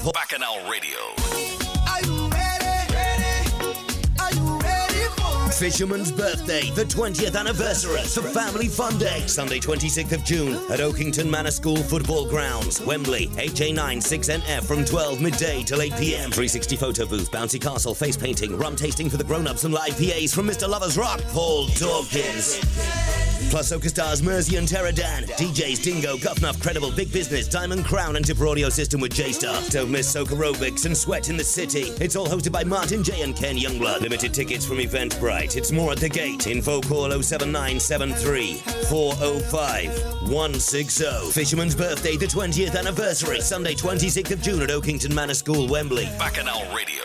for Bacchanal Radio. Are you ready? Ready? Are you ready for it? Fisherman's Birthday, the 20th anniversary, the Family Fun Day, Sunday 26th of June at Oakington Manor School Football Grounds, Wembley, HA9 6NF from 12 midday till 8 pm. 360 photo booth, bouncy castle, face painting, rum tasting for the grown-ups and live PAs from Mr. Lovers Rock, Paul Dawkins. Plus Soca Stars, Mersey and Terradan, DJs Dingo, Guffnuff, Credible, Big Business, Diamond Crown and Tipper Audio System with J-Star. Don't miss Soca Aerobics and Sweat in the City. It's all hosted by Martin J and Ken Youngblood. Limited tickets from Eventbrite. It's more at the gate. Info call 07973 405 160. Fisherman's Birthday, the 20th anniversary, Sunday 26th of June at Oakington Manor School, Wembley. Bacchanal Radio.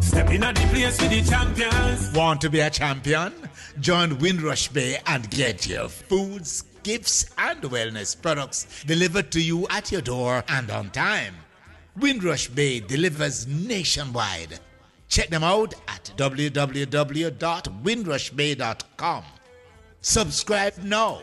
Step in at the place with the champions. Want to be a champion? Join Windrush Bay and get your foods, gifts, and wellness products delivered to you at your door and on time. Windrush Bay delivers nationwide. Check them out at www.windrushbay.com. Subscribe now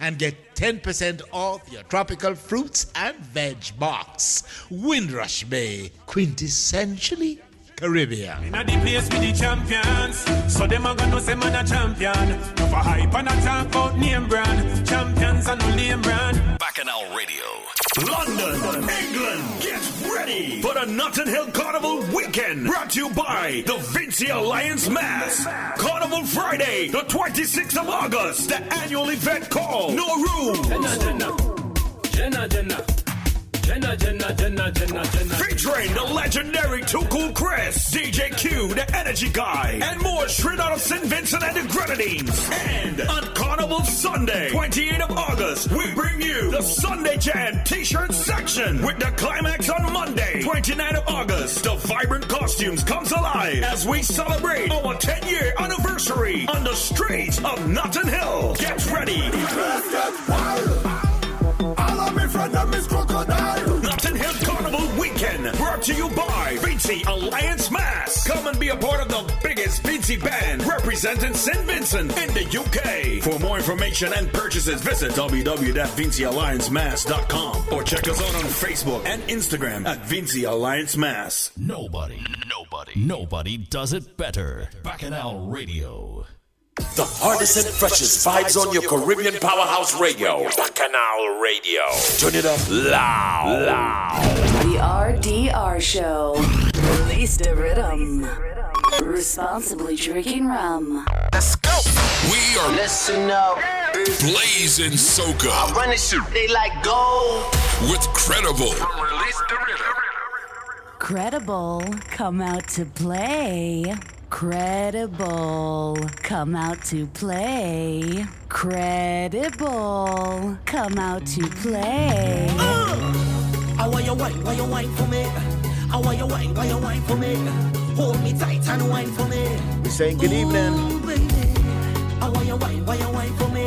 and get 10% off your tropical fruits and veg box. Windrush Bay, quintessentially Caribbean. In at the place with the champions. So them a gonna say man a champion. No for hype and a talk about name brand. Champions and no name brand. Bacchanal Radio. London, England, get ready for the Notting Hill Carnival Weekend. Brought to you by the Vinci Alliance Mass. Carnival Friday, the 26th of August. The annual event called No Room. Jenna, Jenna, Jenna, Jenna, Jenna, Jenna, Jenna, Jenna, Jenna. Featuring the legendary Too Cool Chris, DJ Q, the Energy Guy, and more straight out of St. Vincent and the Grenadines. And on Carnival Sunday, 28th of August, we bring you the Sunday Jam t-shirt section with the climax on Monday, 29th of August. The vibrant costumes comes alive as we celebrate our 10-year anniversary on the streets of Notting Hill. Get ready. Notting Hill Carnival Weekend, brought to you by Vinci Alliance Mass. Come and be a part of the biggest Vinci band representing St. Vincent in the UK. For more information and purchases, visit www.vincialliancemass.com or check us out on Facebook and Instagram at Vinci Alliance Mass. Nobody, nobody, nobody does it better. Bacchanal Radio. The hardest and freshest vibes on your Caribbean powerhouse radio. Bacchanal Radio. Turn it up loud. Loud. The RDR Show. Release the rhythm. Responsibly drinking rum. Let's go. We are Listen up. blazing soca Run this shit. They like gold. with credible. Release the rhythm. Credible, come out to play. Credible, come out to play. Credible, come out to play. Uh, I want your wine, why you wine for me? I want your wine, why you wine for me? Hold me tight and wine for me. We're saying good evening. Ooh, baby. I want your wine, why you wine for me?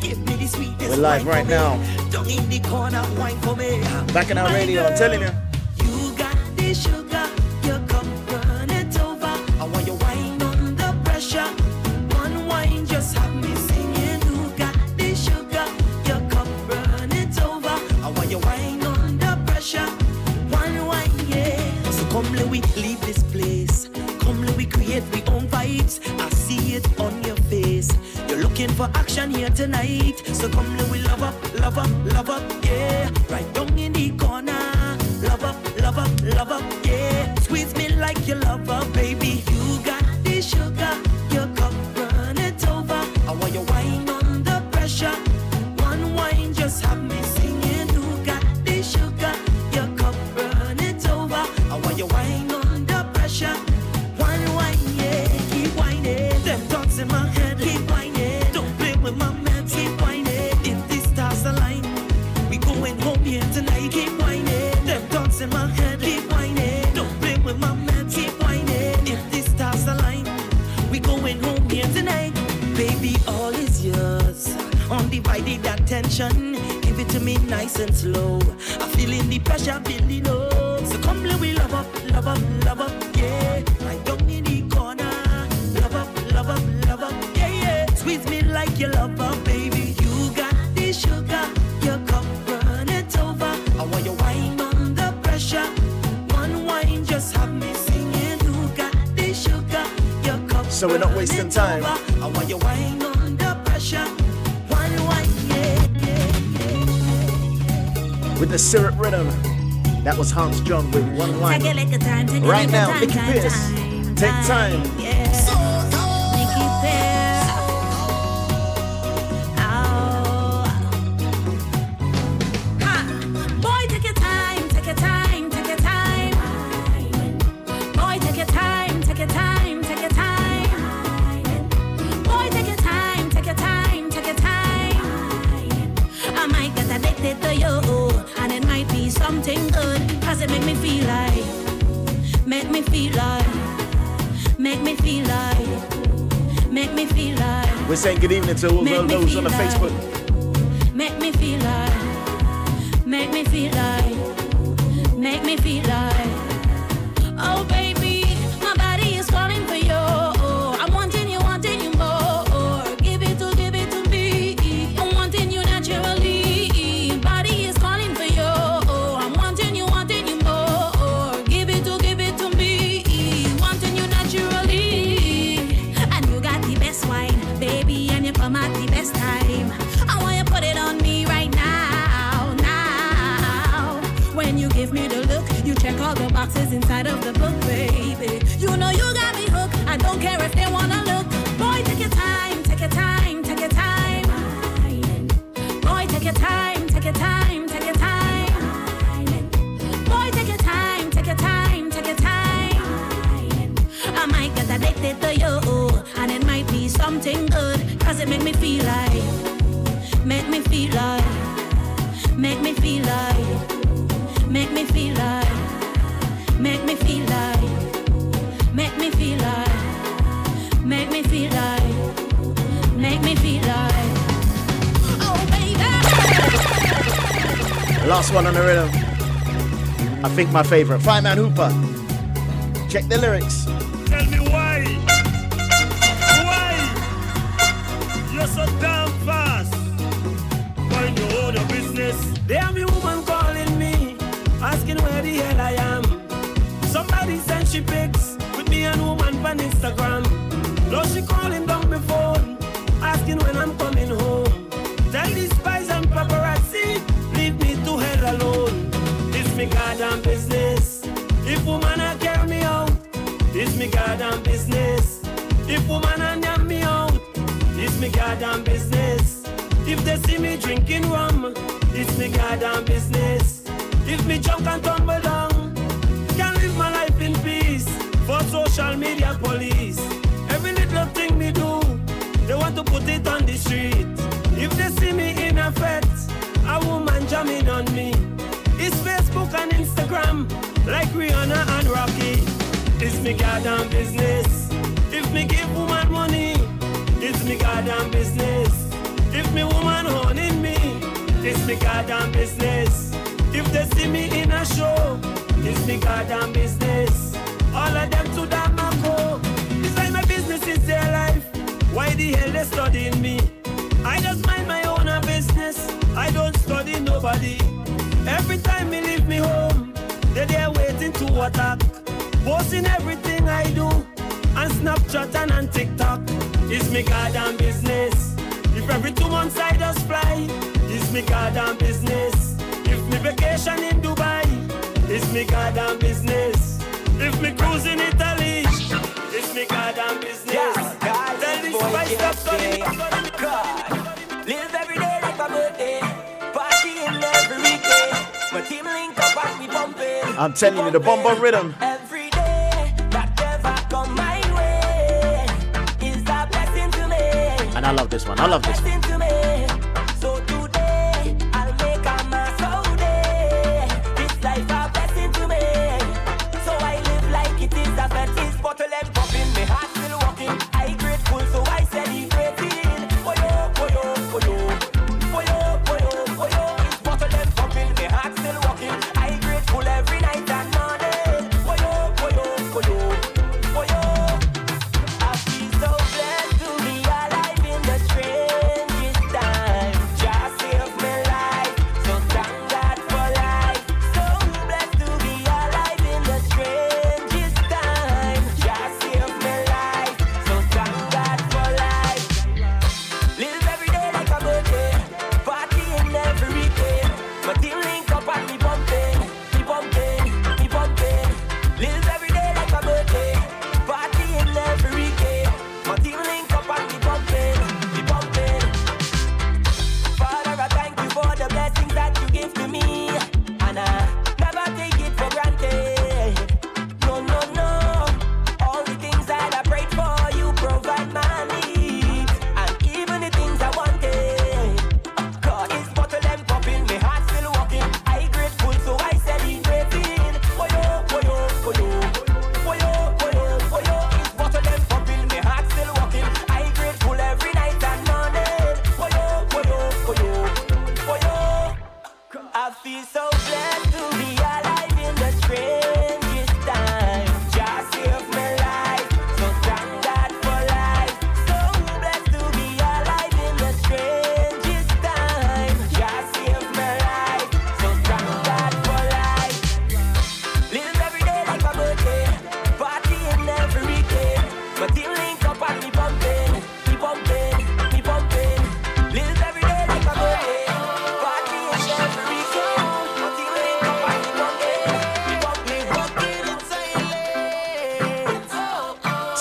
Give me the sweetest We're live right now. Me. Down in the corner, wine for me. Bacchanal My Radio, I'm telling you. You got the sugar, we leave this place. Come let we create we own vibes. I see it on your face. You're looking for action here tonight. So come let we love up, love up, love up, yeah. Right down in the corner. nice and slow. I'm feeling the pressure building up. So come, let we love up, love up, love up, yeah. don't need the corner. Love up, love up, love up, yeah, yeah. Squeeze me like you love up, baby. You got the sugar, your cup running over. I want your wine under pressure. One wine just have me singing. You got the sugar, your cup. So we're not wasting time. Over. Syrup rhythm. That was Hans John with one line. Take a little time, take a Right now, Mickey Pierce. Take time. Into all the lows on the Facebook. Think my favorite. Fireman Hooper. Check the lyrics. Tell me why. Why? You're so damn fast. Mind your own business. Damn you woman calling me, asking where the hell I am. Somebody sent she pics with me and woman on Instagram. Now she calling down my phone, asking when I'm coming home. If woman a carry me out, it's me goddamn business. If woman a name me out, it's me goddamn business. If they see me drinking rum, it's me goddamn business. If me jump and tumble down, can live my life in peace. For social media police, every little thing me do, they want to put it on the street. If they see me in a fete, a woman jamming on me. Facebook and Instagram, like Rihanna and Rocky. It's me goddamn business. If me give woman money, it's me goddamn business. If me woman honing me, it's me goddamn business. If they see me in a show, it's me goddamn business. All of them to that go. It's like my business is their life. Why the hell they studying me? I just mind my own business. I don't study nobody. Every time me leave me home, they there waiting to attack. Posting everything I do on Snapchat and on TikTok. It's me goddamn business. If every two months I just fly, it's me goddamn business. If me vacation in Dubai, it's me goddamn business. If me cruise in Italy, it's me goddamn business. Tell this spice stop I'm telling you, the bomba rhythm. And I love this one. I love this one.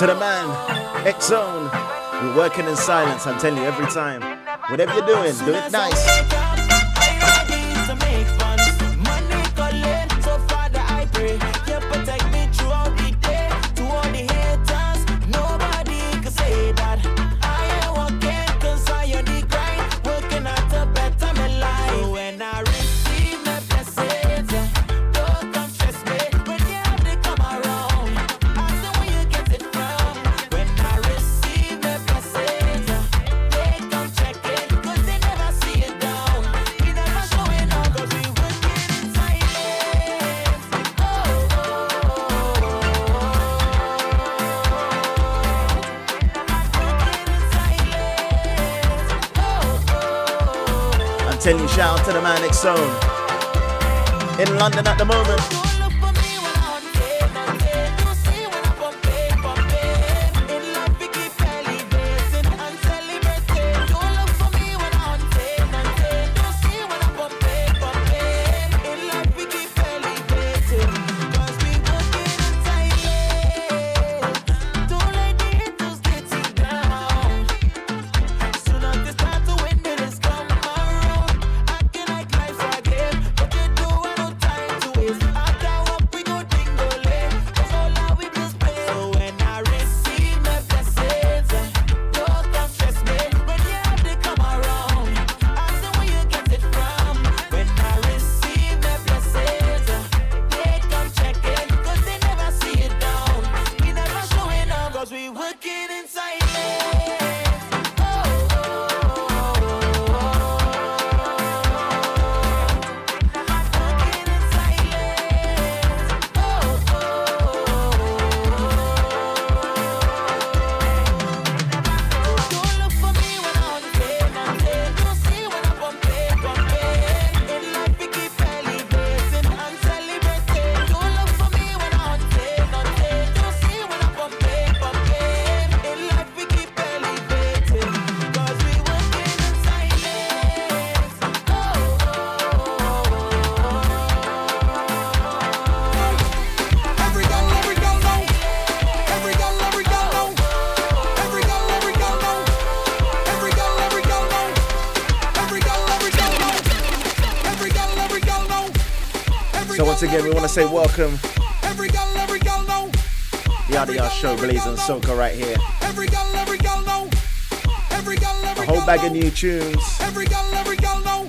To the man, X Zone. We're working in silence, I'm telling you every time. Whatever you're doing, do it nice. Zone. In London at the moment. Say welcome. Every girl, every girl know. The RDR show, Blazing Soca right here. Every girl, every girl know. Every girl, A whole bag of new tunes. Every girl, every girl know.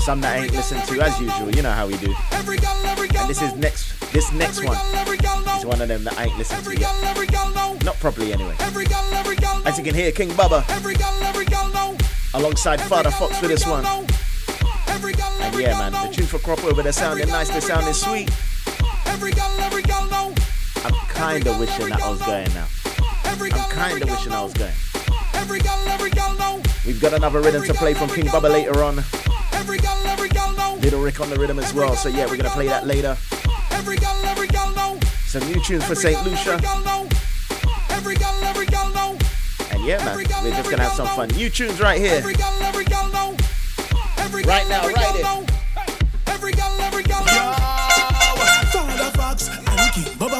Some that I ain't listened to as usual. You know how we do. Every girl, every girl And this is next. This next one every is one of them that I ain't listened to yet. girl, every girl know. Not properly anyway. Every girl, every girl know. As you can hear, King Bubba Every girl, every girl know. alongside Fadda Fox for this one. And yeah, man, the tune for crop over, they're sounding nice, they're sounding sweet. I'm kinda wishing that I was going now. I'm kinda wishing I was going. Every girl, every girl know. We've got another rhythm to play from King Bubba later on. Every girl, every girl know. Little Rick on the rhythm as well. So yeah, we're gonna play that later. Every girl, every girl know. Some new tunes for St. Lucia. Every girl, every girl know. And yeah, man, we're just gonna have some fun. New tunes right here. Every girl, every girl know. Every Right now, right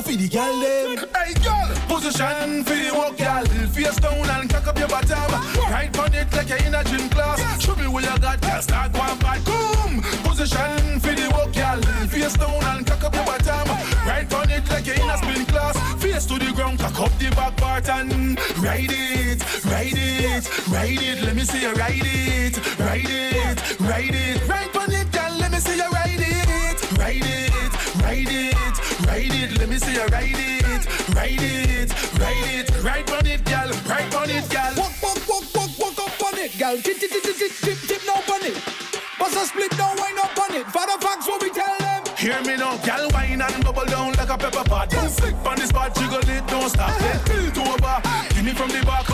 for the girl them. Hey girl, position for the walk, girl. Face down and cock up your bottom. Right on it like you're in a gym class. Show me what you got, girl. Start going bad. Boom. Position for the walk, girl. Face down and cock up your bottom. Right on it like you're in a spin class. Face to the ground, cock up the back part and ride it, ride it, ride it. Let me see you ride it, ride it, ride it. Right on it, girl. Let me see you ride it, ride it, ride it, ride it. Let me see you ride it, ride it, ride it. Right on it, girl. Right on it, girl. Walk, walk, walk, walk, walk up on it, girl. Tip, tip, tip, tip, tip, tip, now on it. Bust a split, don't wind up on it. Fadda Fox, what we tell them? Hear me now, gal wine and bubble down like a pepper pot. Don't sick on the spot, jiggle it, don't stop. Then tilt over, give me from the back,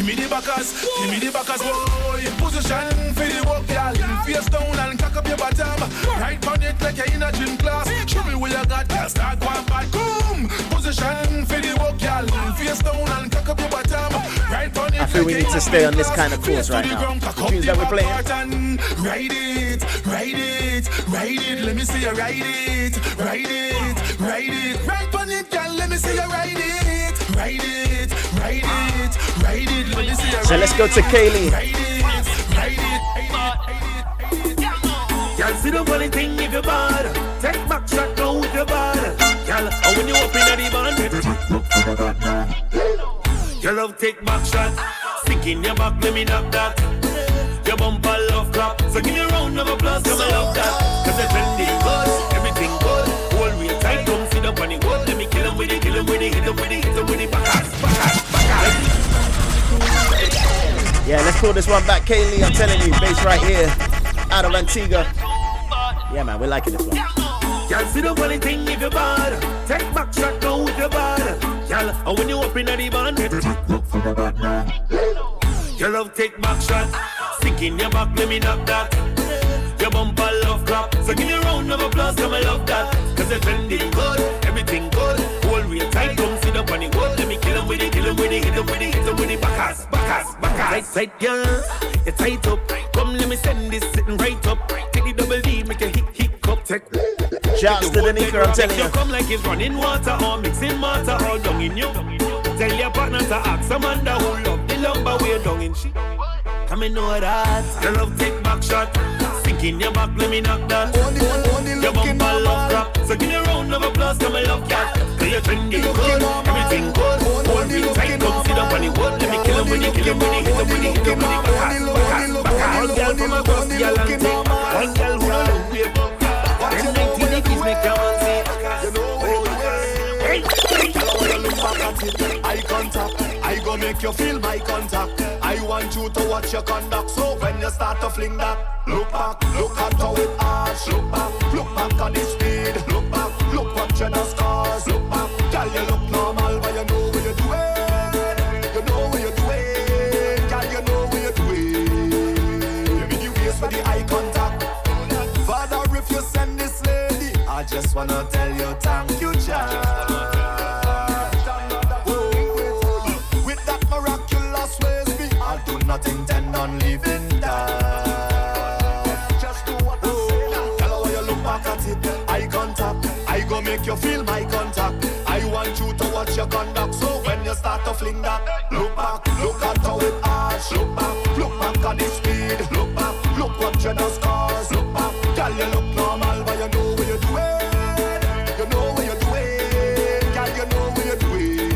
give me the backers, give me the backers, boy. Position for the walk, gal. Face down and cock up your bottom. Right on it like you're in a gym class. Show me what you got, gal. Start going bad, boom. Position for the walk, gal. Face down and cock up your bottom. Right on it I feel we need to stay on this kind of course right now. The tunes that we're back playing. Ride it, ride it, ride it. Let me see you ride it, ride it, ride it. Right on it, girl. Let me see you ride it, ride it, ride it, ride it. Let me see you So let's go to Kaylee. Ride it, ride it. Girl, see the funny thing if you're bad. Take back shot now with your bad. Girl, and oh, when you up in the band, your love take back shot. Stick in your back, let me knock that. Your bumper love clap. So give me a round of applause, cause I love that. Cause trending good, good. Yeah, let's pull this one back, Kaylee. I'm telling you, bass right here, out of Antigua. Yeah, man, we're liking this one. Girl, see the funny thing if you're bad. Take back shot now with your bad. Girl, and when you up in the band, your love take back shot. Stick in your back, let me knock that. Your bumper love clap. So give me a round of applause, come I love that. Cause the trending good, everything good. Hold real tight, come sit up on the. Let me kill him with it, kill him with it, hit him with it, hit him with it. Backass, backass. Tight, tight, girl, you tight up. Come, let me send this sitting right up. Take the double D, make a hit, hit cup. Take Shouts to the Nika, I'm telling you. Come like it's running water or mixing water all down in you. Tell your partner to ask Amanda who love the lumber way down in she. Come and know that. Your love take back shot. Sink in your back, let me knock that. Only, only Your bumper love crap. So give me a round of applause, come and love that. Cause you're trending good, everything good. Hold me tight, come sit up on the wood. Let me kill him with it, kill him with it, hit him with it, hit him with it. Backass, backass, backass. One girl from across the Atlantic. One girl who don't way above. Them 1980s make your man say. Eye contact, I go make you feel my contact. Want you to watch your conduct. So when you start to fling that, look back, look at how it arch. Look back, look back at the speed. Look back, look what you the scars. Look back, girl, you look normal, but you know what you're doing. You know what you're doing, girl, you know what you're doing. Me the waist for the eye contact. Father, if you send this lady, I just wanna tell you, make you feel my contact. I want you to watch your conduct. So when you start to fling that, look back, look at how it arch. Look back, look back at the speed. Look back, look what you the scars. Look back, girl, you look normal, but you know what you're doing. You know what you're doing, girl, you know what you're doing.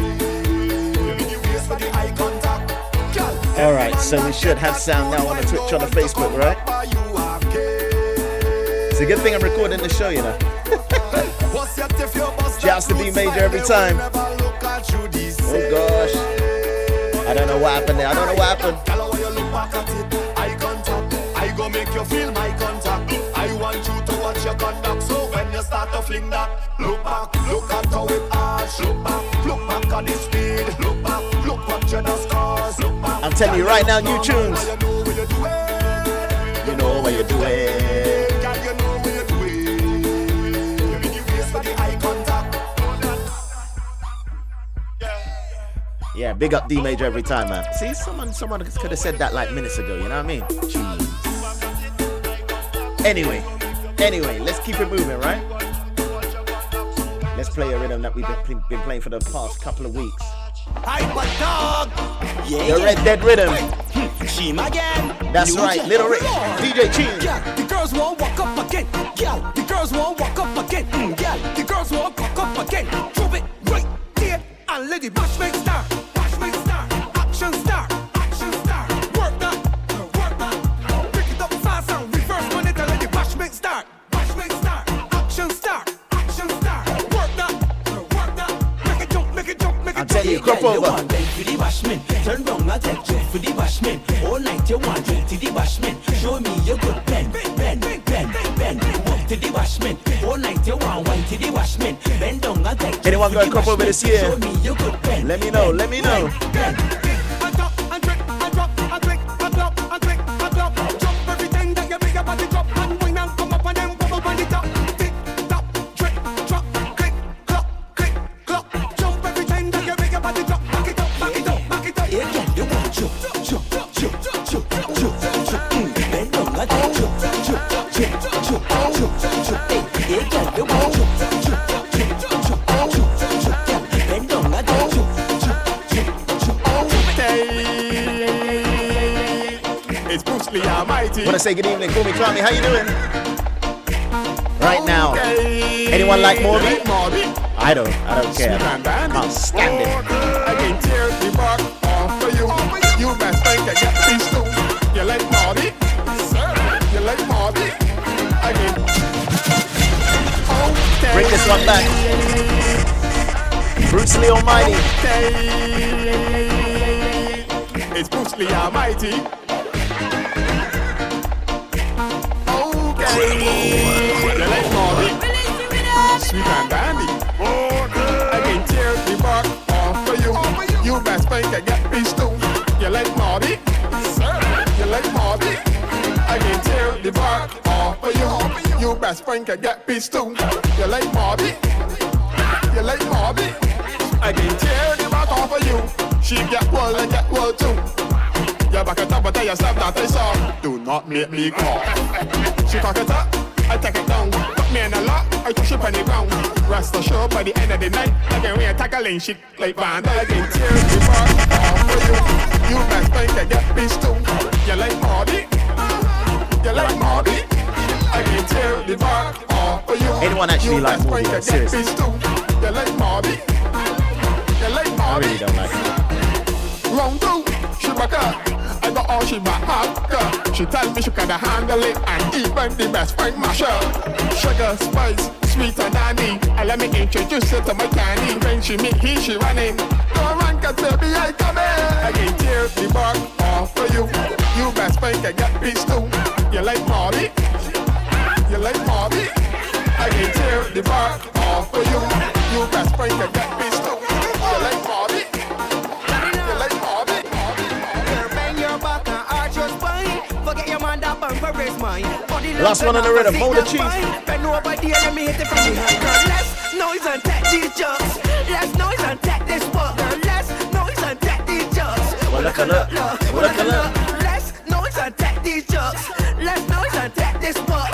Give me for the eye contact. All right, so we should have sound now on the Twitch, on the Facebook, right? It's a good thing I'm recording the show, you know. Shouts to B Major every time. Oh gosh. I don't know what happened there. I don't know what happened. I go make you feel my contact. I want you to watch your conduct. So when you start to fling that, look back, look at how it arch. Look back, look back at the speed. Look back, look what you the scars. Look back. I'm telling you right now, new tunes. You know what you're doing. Yeah, big up D Major every time, man. See, someone someone could have said that like minutes ago, you know what I mean? Jeez. Anyway, anyway, let's keep it moving, right? Let's play a rhythm that we've been, been playing for the past couple of weeks. Hyper dog. Yeah, The Red Dead Rhythm. Shim again. That's right. Little Rich, DJ Chin. Yeah, the girls won't walk up again. Yeah, the girls won't walk up again. Mm, yeah, the girls won't cock up again. Drop it right there and let the bash make and take drink Anyone for got a the over this year? Let me know, let me know. Say good evening, call me Kwame. How you doing? Right now, anyone like Morby? I don't. I don't care. Can't stand. I can tear the bark off for you. You best think I get peace too. You like Marty? You like Marty? I can. Bring this one back. Bruce Lee Almighty. It's Bruce Lee Almighty. Best think I get peace too. You like Marty? You like Marty? I can tear the bark off for you. She get well and get well too. You back it up, but tell yourself that I saw. Do not make me cough. She cock it up, I take it down. Put me in a lot, I push it on the ground. Rest assured, by the end of the night, I can wear tackling shit like Van. I can tear the bark off for you. You best think I get peace too. You like Marty? You like Marty? Oh, Anyone actually like think I Seriously. You like Marty? You like I really don't like it. Round two, she back up. I got all she back. She tell me she can handle it and even the best friend masher. Sugar, spice, sweet and honey. And let me introduce her to my candy. When she meet he, she running. Don't run, cause baby, I come in. I can tear the bark off for you. You best friend can get peace too. You like Marty? You like Marty? I can tear the bark off for you. You best friend can get peace too. You like Marty? You like Marty? Girl, bend your back and arch your spine. Forget your man that bumper is mine. Last one on the and rhythm, physique Mold the that's Chief. Bend over there, let hit it from behind. Girl, less noise and take these jugs. Less noise and take this fuck. Girl, less noise and take these jugs. Well, look at look. Well, look. Less noise and take these jugs. Less noise and take this fuck.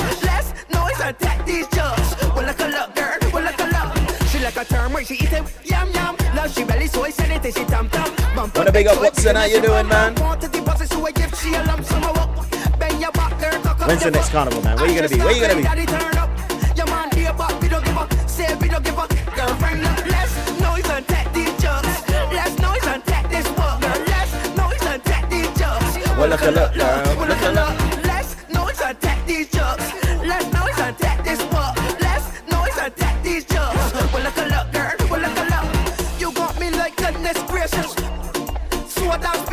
These jugs. Well, look at look, girl. Well, look at look. She like a term when she eat it. Yum yum. Love she belly, so I send it she tam tam. Wanna big up Watson, how you doing, man? Want to deposit, so I give she a lump sum of work. Bend your back, girl, tuck up When's the next carnival, man? Where you gonna be? Where you gonna be? Daddy turn up. Your man dear, but we don't give up.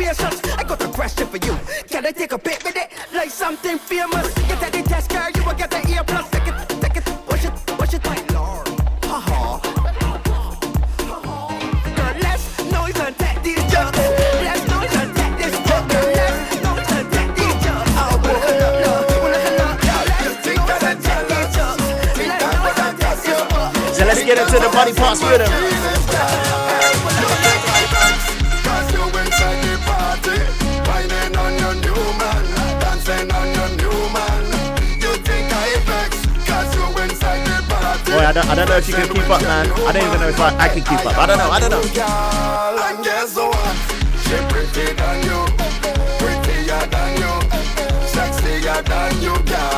Patience. I got a question for you. Can I take a bit with it? Like something famous. Get at the test, girl. You will get the ear plus. Take it, take it, push it, push it. Ha ha. Girl, noise and these noise and these noise and these let's get into the body parts rhythm. I don't, I don't know if you can keep up, man. I don't even know if I, I can keep up. I don't know. I don't know. Than you, prettier than you, sexier than you, girl.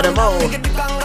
Adam all. Oh.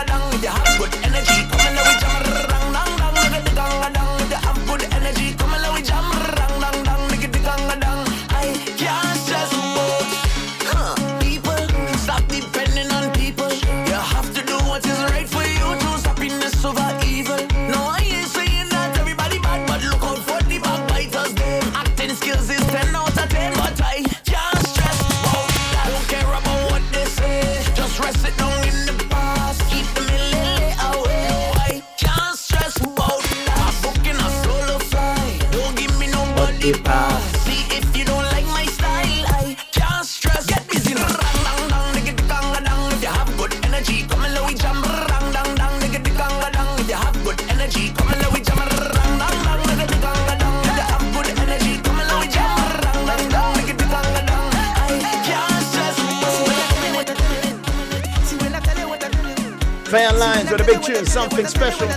something special.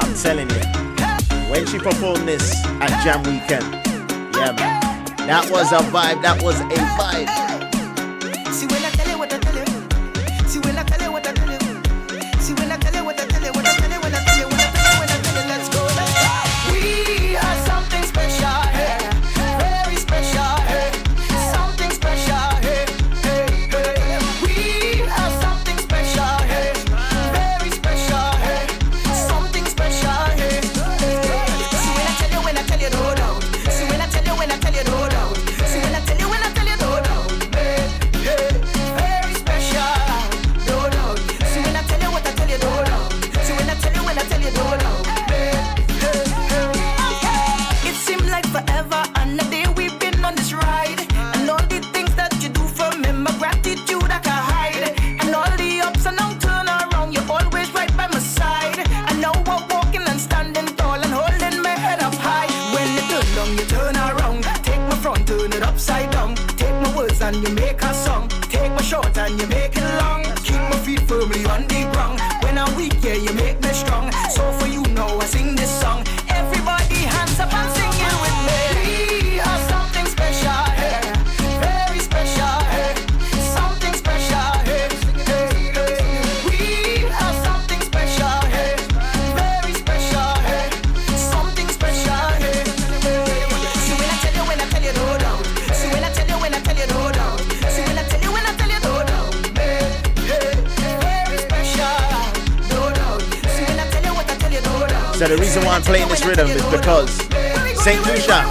I'm telling you, when she performed this at Jam Weekend, yeah, man, that was a vibe, that was a vibe. So the reason why I'm playing this rhythm is because St. Lucia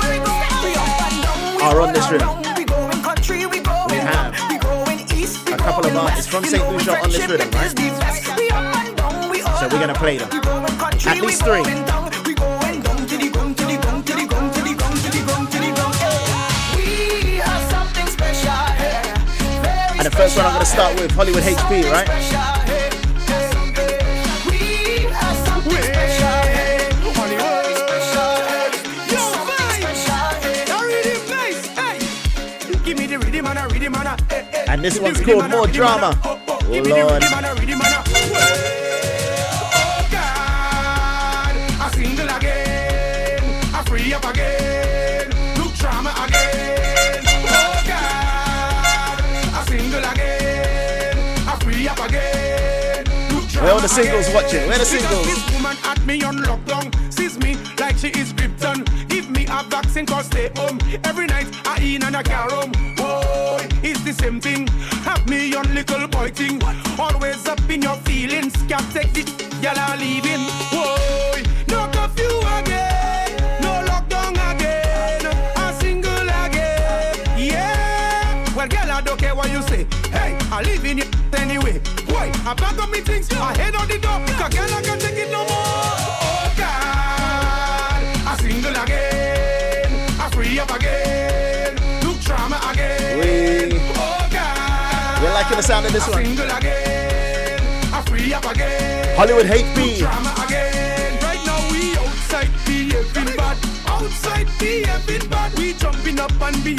are on this rhythm. We have a couple of artists from St. Lucia on this rhythm, right? So we're gonna play them. At least three. And the first one I'm gonna start with, Hollywood HP, right? And this one's called More Drama. Oh, Lord. Oh, oh, Where are the singles watching? Where are the singles? Because this woman at me on lockdown sees me like she is Krypton. Give me a vaccine cause stay home. Every night I eat and I can't. don't care what you say. Hey, I live in it anyway. Boy, I back up me things, I head on the door. Cause girl, I can't take it no more. Oh God, I single again, I free up again, look trauma again. Oh God, we're liking the sound of this one. I. Single again, I free up again. Hollywood hate me. Trauma again. Right now we outside behaving bad, outside behaving bad. We jumping up and behaving.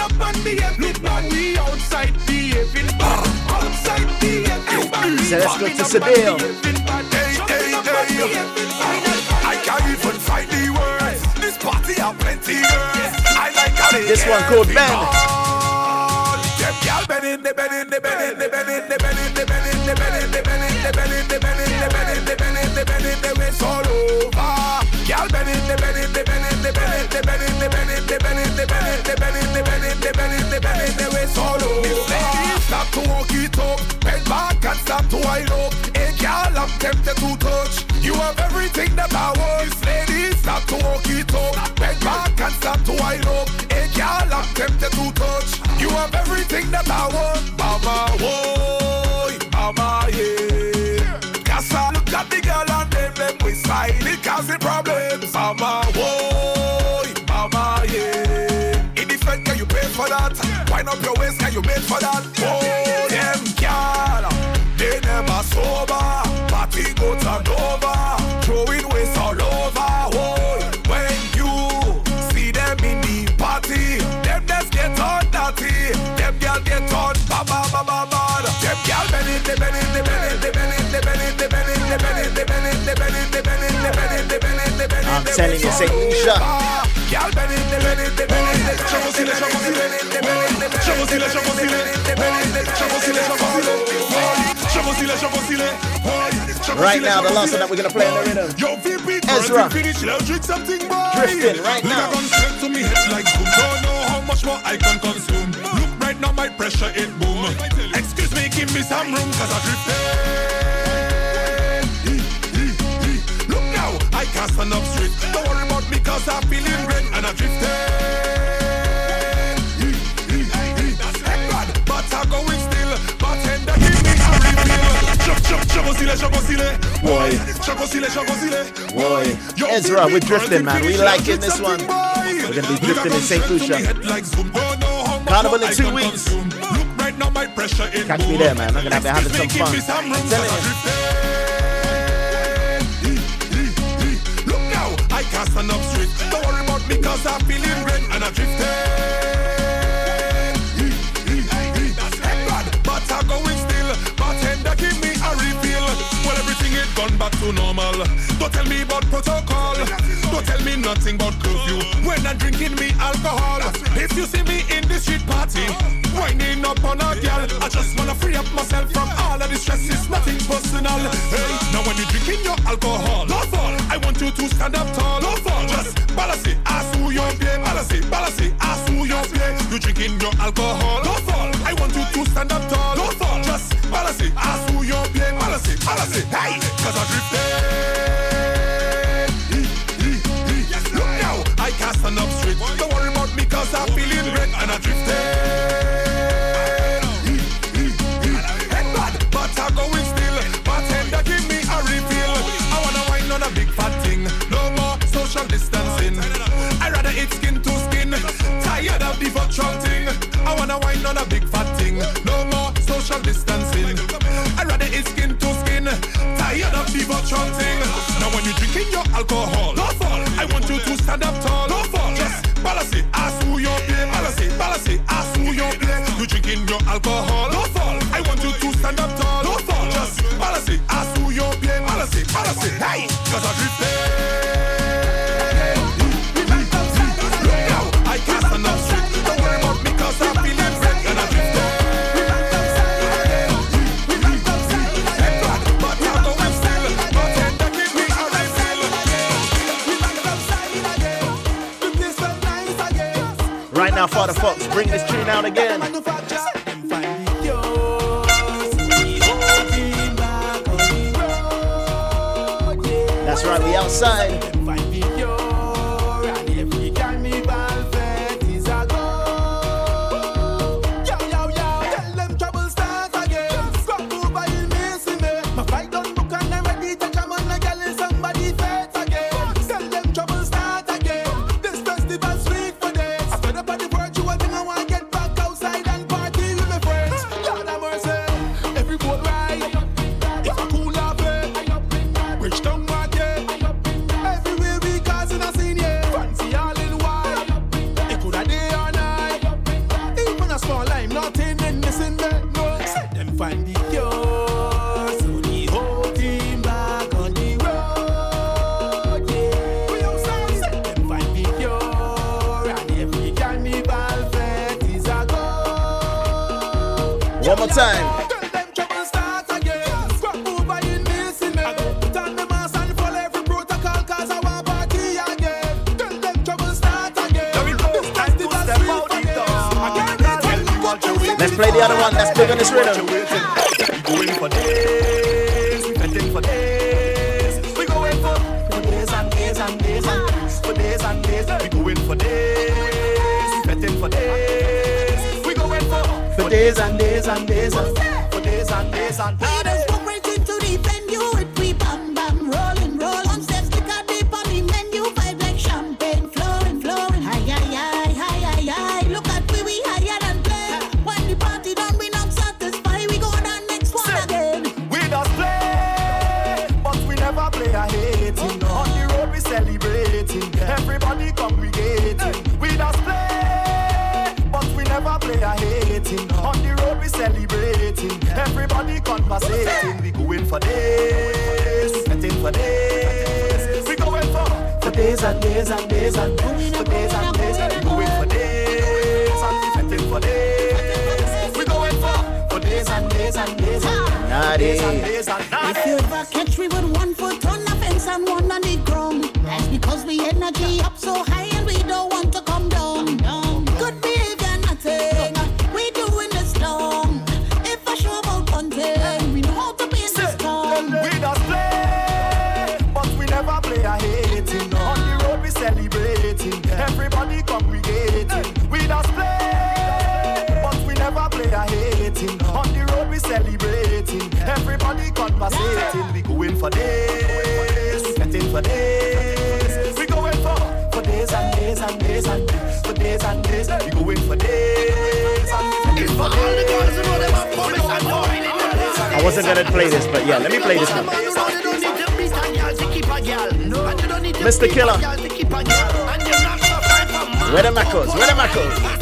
Up on me, everybody outside behaving bad. Outside behaving bad. So let's go to Seville. This one called Ben. I'm tempted to touch. You have everything that I want. Ladies, stop to walk it up, bend back and stop to wind up. Hey gyal, I'm tempted to touch. You have everything that I want, mama. Whoa, mama, yeah. Cause I look at the girl and them, them we smile, it causing problems, mama. Whoa, mama, yeah. In the front, can you pay for that? Wind up your waist, can you made for that? Oh, them girl, they never sober. Over, throwing waste all over. Oh, when you see them in the party, them just get on naughty. Them girl get on ba ba ba ba ba. Them girl bending, they bending, they bending, they bending, they bending, they bending, they bending, they bending, they bending, they bending, they bending, they bending, they bending. I'm telling you, St. Lucia. Girl bending, they bending, they bending, they bending, they bending, they bending, they bending, Chavosile, chavosile, chavosile, chavosile, chavosile, chavosile. Right now, the last one that we're gonna play in the rhythm. Yo, VP, Ezra. finish, let's drink something, boy. Drifting right now. Liquor gone straight to me head like boom. Don't know how much more I can consume. Look right now, my pressure it boom. Excuse me, give me some room, cause I drifting. Look now, I can't stand up straight. Don't worry about me, cause I'm feeling great and I drifting. Boy. Boy. Ezra, we're drifting, man. We like it this one. We're gonna be drifting in St. Lucia. Carnival in two weeks. Catch me there, man. I'm gonna be having some fun. Tell me. Look now, I cast an up street. Don't worry about me, cause I'm feeling red and I'm drifting. Back to normal. Don't tell me about protocol. Don't tell me nothing about curfew. When I'm drinking me alcohol. If you see me in the street party, winding up on a girl, I just wanna free up myself from all of the stress. It's nothing personal. Hey, now when you're drinking your alcohol, no fall. I want you to stand up tall. No fall. Just balance it, ask who you're. Balance it, balance it, ask who you're. You drinking your alcohol, no fall. I want you to stand up tall. No fall. Balance it, ask who you're paying. Balance it, balance it. Hey, cause I drifted. Look now, I can't stand up straight. Don't worry about me, cause I'm feeling great and I drifted. Headband, but I'm going still. Bartender, give me a refill. I wanna wine on a big fat thing. No more social distancing. I rather eat skin to skin. Tired of the virtual thing. I wanna wine on a big fat thing. No more social distancing. Virtual thing. Now when you're drinking your alcohol, no fall. I want you to stand up tall. No fall. Just balance it. Ask who you're. Balance it. Balance it. Ask who you're playing. You drinking your alcohol. No fall. I want you to stand up tall. No fall. Just balance it. Ask who you're. Balance it. Balance it. Hey, cause I drifted. Father bring this tune out again. That's right, we outside. Play the other one Let's pick on this rhythm. Going for days, waiting for days. We going for for days and days and days and for days and days. We going for days, waiting for days. We going for for days and days and days for days and days and days. for days and days, for days and days. Going for days and fitting for days. We going for for days and days and days. Days and days and days. If you ever catch me with one foot on the fence and one on the ground, that's because we energy up. wasn't gonna play this, but yeah, let me play this now. Mr. Killa. Where the macos? Where the macos?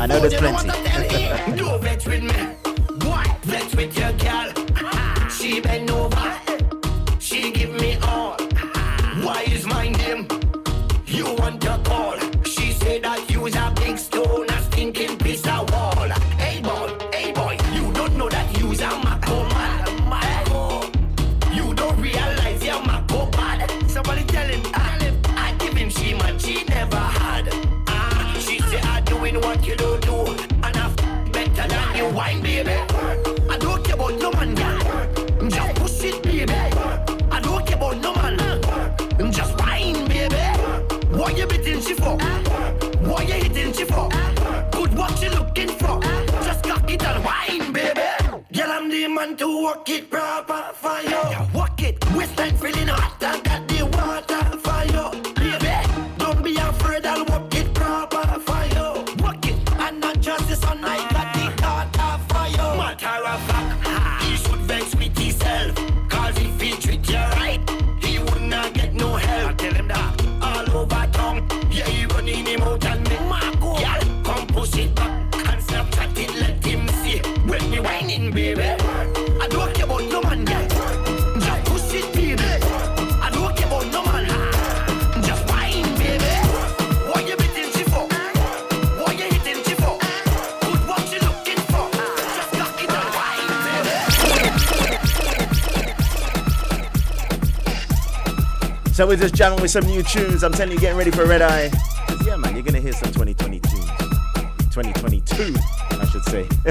I know there's plenty. So we're just jamming with some new tunes. I'm telling you, getting ready for Red Eye. Yeah, man, you're gonna hear some 2022, tunes. 2022, I should say.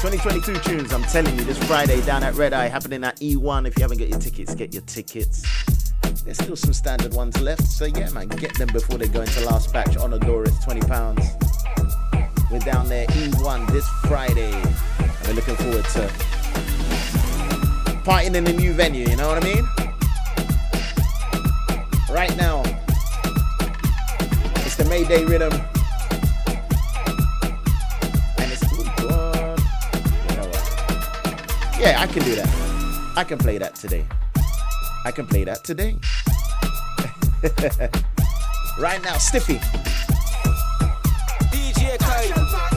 2022 tunes, I'm telling you, this Friday down at Red Eye, happening at E1. If you haven't got your tickets, get your tickets. There's still some standard ones left, so yeah, man, get them before they go into last batch. On the door, it's £20. We're down there, E1, this Friday. And we're looking forward to partying in the new venue, you know what I mean? right now. It's the Mayday rhythm. And it's you know Yeah, I can do that. I can play that today. I can play that today. right now, Stiffy. DJ Kai.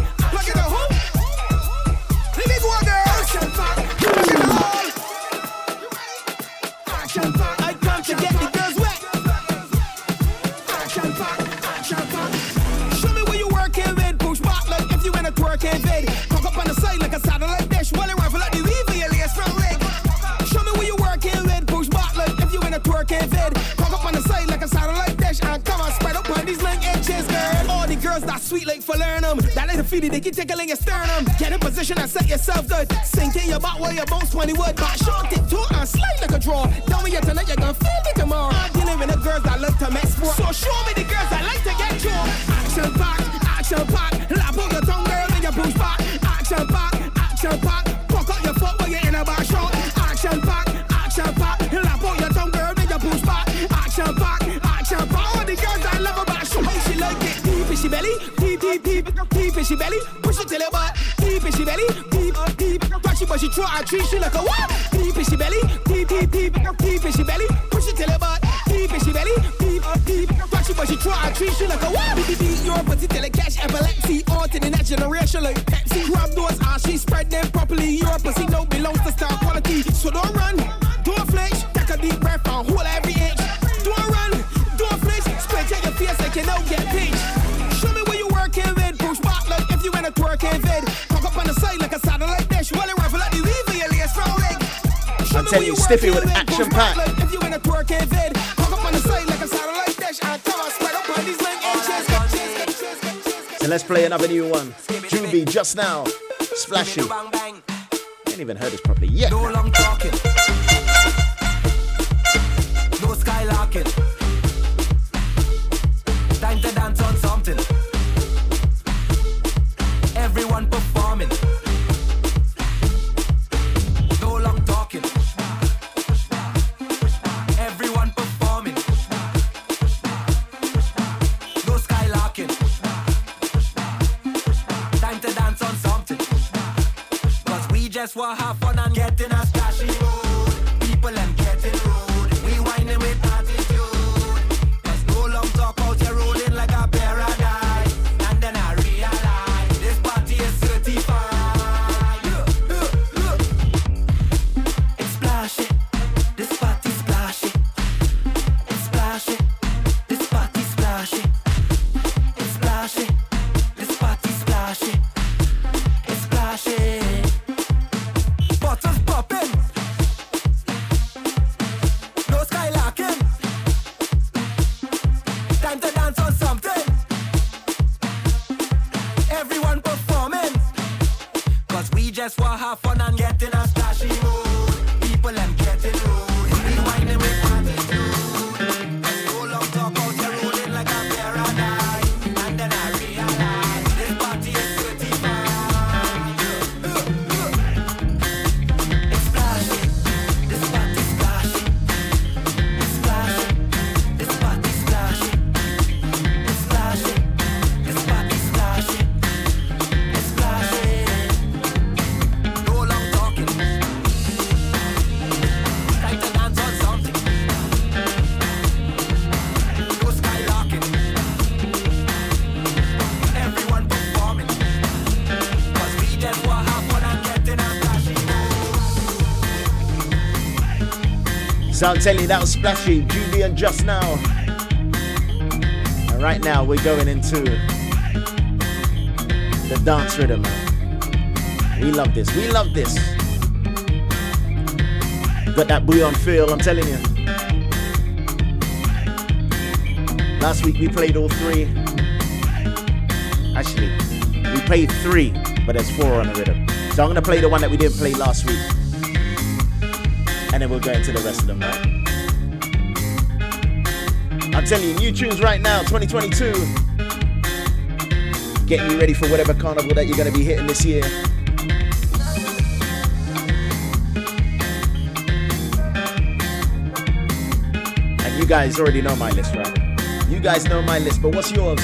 Sweet like 'em. That little feedy, they keep tickling your sternum. Get in position and set yourself good. Sink in your back where your bones 20 wood. Back short it to and slide like a draw. Don't me yet tonight, you're gonna feel me tomorrow. I'm dealing with the girls that love to mess sport. So show me the girls that like to get you. Action pack, action pack. Lap on your tongue, girl, and your push back. Deep in she belly. Push it till your butt. Deep in she belly, deep, uh, deep. Touch it, but she try and treat she like a what? Deep in she belly, deep, deep, deep, deep in she belly. Push it till your butt. Deep in she belly, deep, uh, deep. Touch it, but she try and treat she like a what? Beep, beep, beep. Your pussy till it catch epilepsy. On to the next generation like Pepsi. Grab those and she spread them properly. Your pussy no belongs to star quality. So don't run, Show I'm me telling where you, Stiffy with action pack. if you in a vid. Cock up on the like a satellite dish. And come on, spread up on these link inches. So let's play another new one. Juvie just now. Splashy. Ain't even heard this properly yet. No long talking. So I'm telling you, that was Splashy, Juvie, and Just Now. And right now, we're going into the dance rhythm. We love this. We love this. Got that bouillon feel, I'm telling you. Last week we played all three. Actually, we played three, but there's four on the rhythm. So I'm gonna play the one that we didn't play last week. Then we'll go into the rest of them, right? I'm telling you, new tunes right now, 2022. Getting you ready for whatever carnival that you're gonna be hitting this year. And you guys already know my list, right? You guys know my list, but what's yours?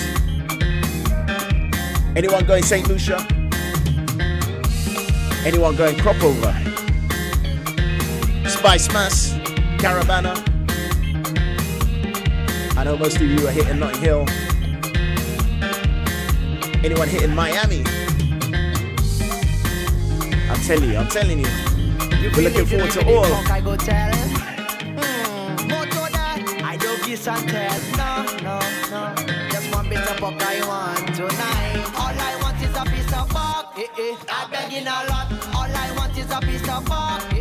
Anyone going St. Lucia? Anyone going crop Spice Mass, Caribana. I know most of you are hitting Notting Hill. Anyone hitting Miami? I'm telling you, I'm telling you. We're looking forward to all. I go tell. Hmm, I don't kiss and tell. No, no, no. Just one bit of I want tonight. All I want is a piece of buck. Eh, eh. I begging a lot. All I want is a piece of buck.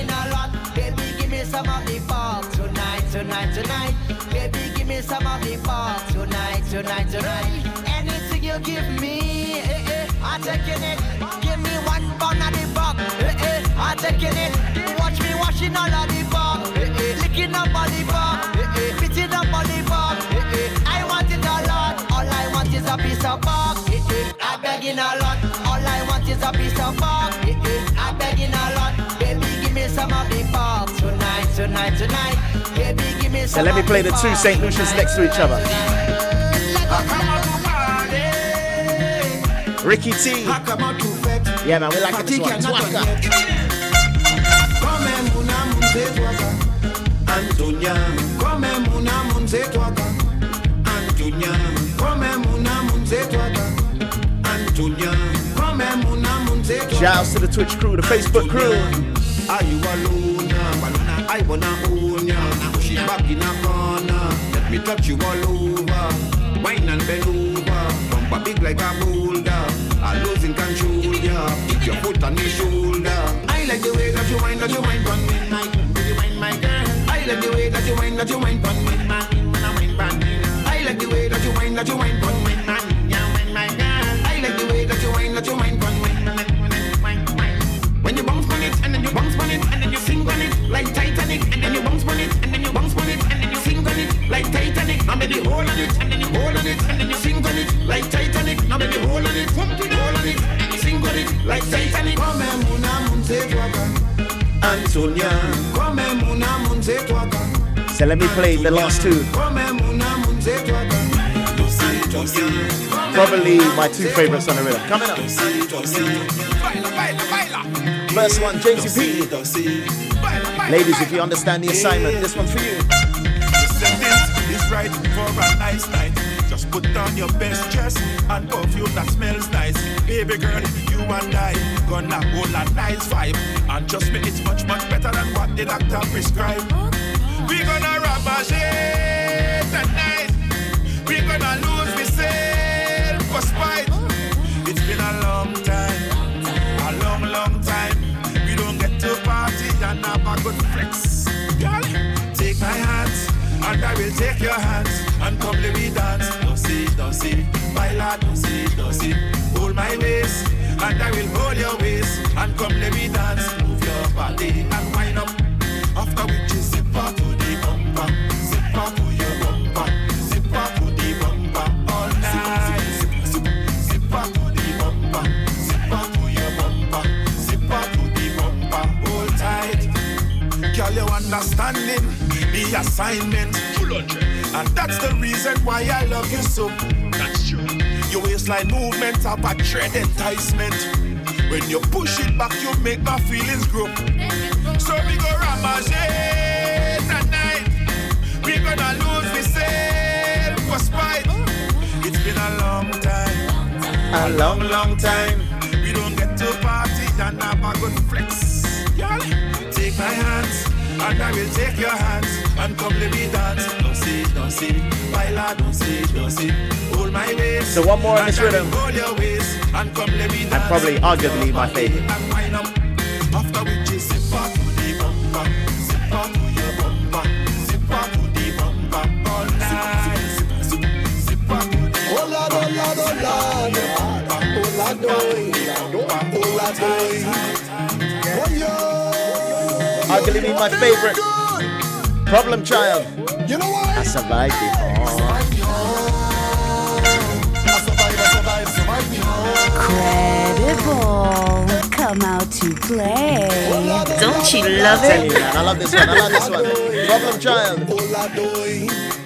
Begging a lot. Baby, give me some of the buck tonight, tonight, tonight. Baby, give me some of the buck tonight, tonight, tonight. Anything you give me, eh, eh, I'm taking it. Give me one pound of the bug, eh, eh, I'm taking it. Watch me washing all of the bug, eh, eh, licking up all the bug, eh, eh, spitting up all the bug, eh, eh. I want it a lot, all I want is a piece of bug, eh, eh. I'm begging a lot, all I want is a piece of bug, eh, eh. I'm begging a lot, some let me play the two St. Lucians next to each other. Ricky T. Yeah, man, we like this one. Twaka. Come muna munze twaka Antonia Come muna munze twaka Antonia Come muna munze twaka Antonia Come muna munze twaka Shout outs to the Twitch crew, the Facebook crew. Are you alone? Baluna, I wanna own ya. Push it back in a corner. Let me touch you all over. Wine and bend over. Bumper big like a boulder. I'm losing control, yeah. Keep your foot on your shoulder. I like the way that you wine, that you wine on me. You wine, my girl. I like the way that you wine, that you wine on me, I like the way that you wine, that you wine on me, Titanic. Now baby hold on it and then hold on it and sing on it like Titanic. Now baby hold on it, hold on it and sing on it like Titanic. Come muna munze twaka, Antonia. Come muna munze twaka, So let me play the last two. come muna munze twaka. Probably my two favorites on the rhythm. Coming up. First one, JTP. Ladies, if you understand the assignment, this one's for you. Right for a nice night. Just put on your best dress and perfume that smells nice. Baby girl, you and I gonna hold a nice vibe. And trust me, it's much, much better than what the doctor prescribed. We gonna ravage it tonight. We gonna lose the sale for spite. And I will take your hands and come let me dance. Don't see, don't see, baila, don't see, don't see. Hold my waist and I will hold your waist and come let me dance. Move your body and wind up. After which you zip out to the bumper, zip out to your bumper, zip out to the bumper all night. Zip out to the bumper, zip out to your bumper, zip out to the bumper, hold tight. Girl, you understanding the assignment. And that's the reason why I love you so. That's true. Your waistline movement have a trend enticement. When you push it back, you make my feelings grow. So we go ramage tonight. We gonna lose the sale for spite. It's been a long time, a long, long time. We don't get to party and have a good flex. Girl, take my hands and I will take your hands and come let me dance. Don't see, don't see, baila, don't see, don't see. Hold my waist. So one more on this and I rhythm. Hold your waist and come let me dance. And probably, arguably, my favorite. And wind up. After which you zip out to the bumper, to your to the all night. Oh oh oh oh oh oh favorite. Problem Child. You know what? I survived before. Credible, come out to play. Don't you love it? Man, I love this one. I love this one. Problem Child.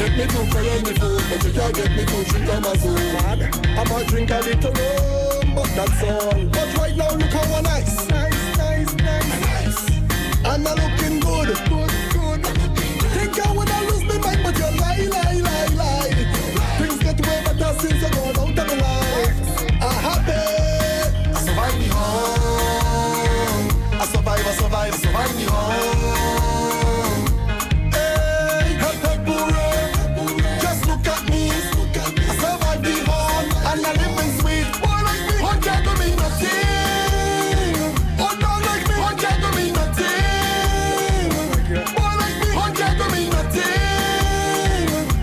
Take me to Colony food, but you can't get me to drink Amazon. I'ma drink a little rum, but that's all. But right now, look how nice.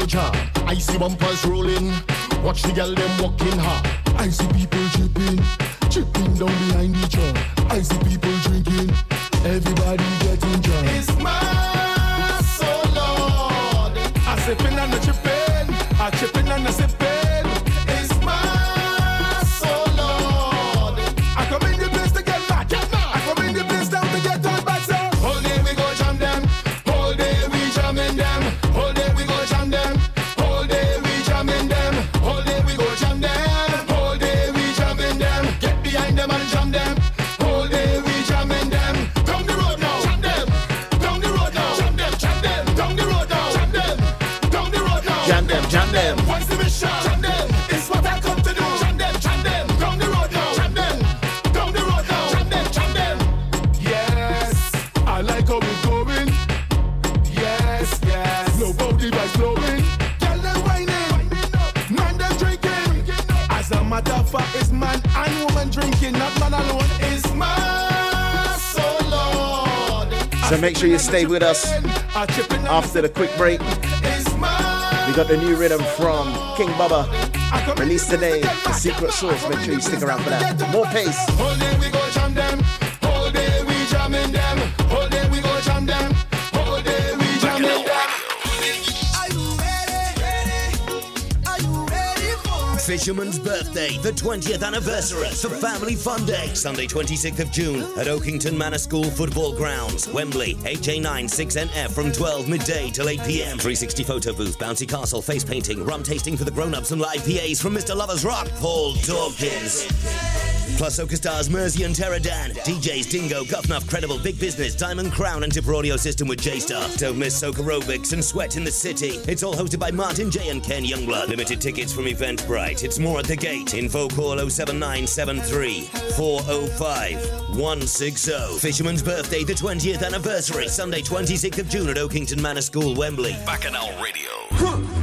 to jar. I see bumpers rolling. Watch the girl them walking hard. I see people tripping, tripping down behind each other. Make sure you stay with us after the quick break. We got the new rhythm from King Bubba. Released today, Secret Sauce. Make sure you stick around for that. More pace. Fisherman's birthday, the 20th anniversary, the family fun day, Sunday 26th of June at Oakington Manor School football grounds, Wembley, HA9 6NF from 12 midday till 8 p.m. 360 photo booth, bouncy castle, face painting, rum tasting for the grown-ups and live PAs from Mr. Lovers Rock, Paul Dawkins. Plus Soca stars Mersey and Terradan, DJs Dingo, Guffnuff, Credible, Big Business, Diamond Crown, and Tipper Audio System with J-Star. Don't miss Soca Aerobics and Sweat in the City. It's all hosted by Martin J and Ken Youngblood. Limited tickets from Eventbrite. It's more at the gate. Info call 07973 405 160. Fisherman's birthday, the 20th anniversary, Sunday 26th of June at Oakington Manor School, Wembley. Bacchanal Radio.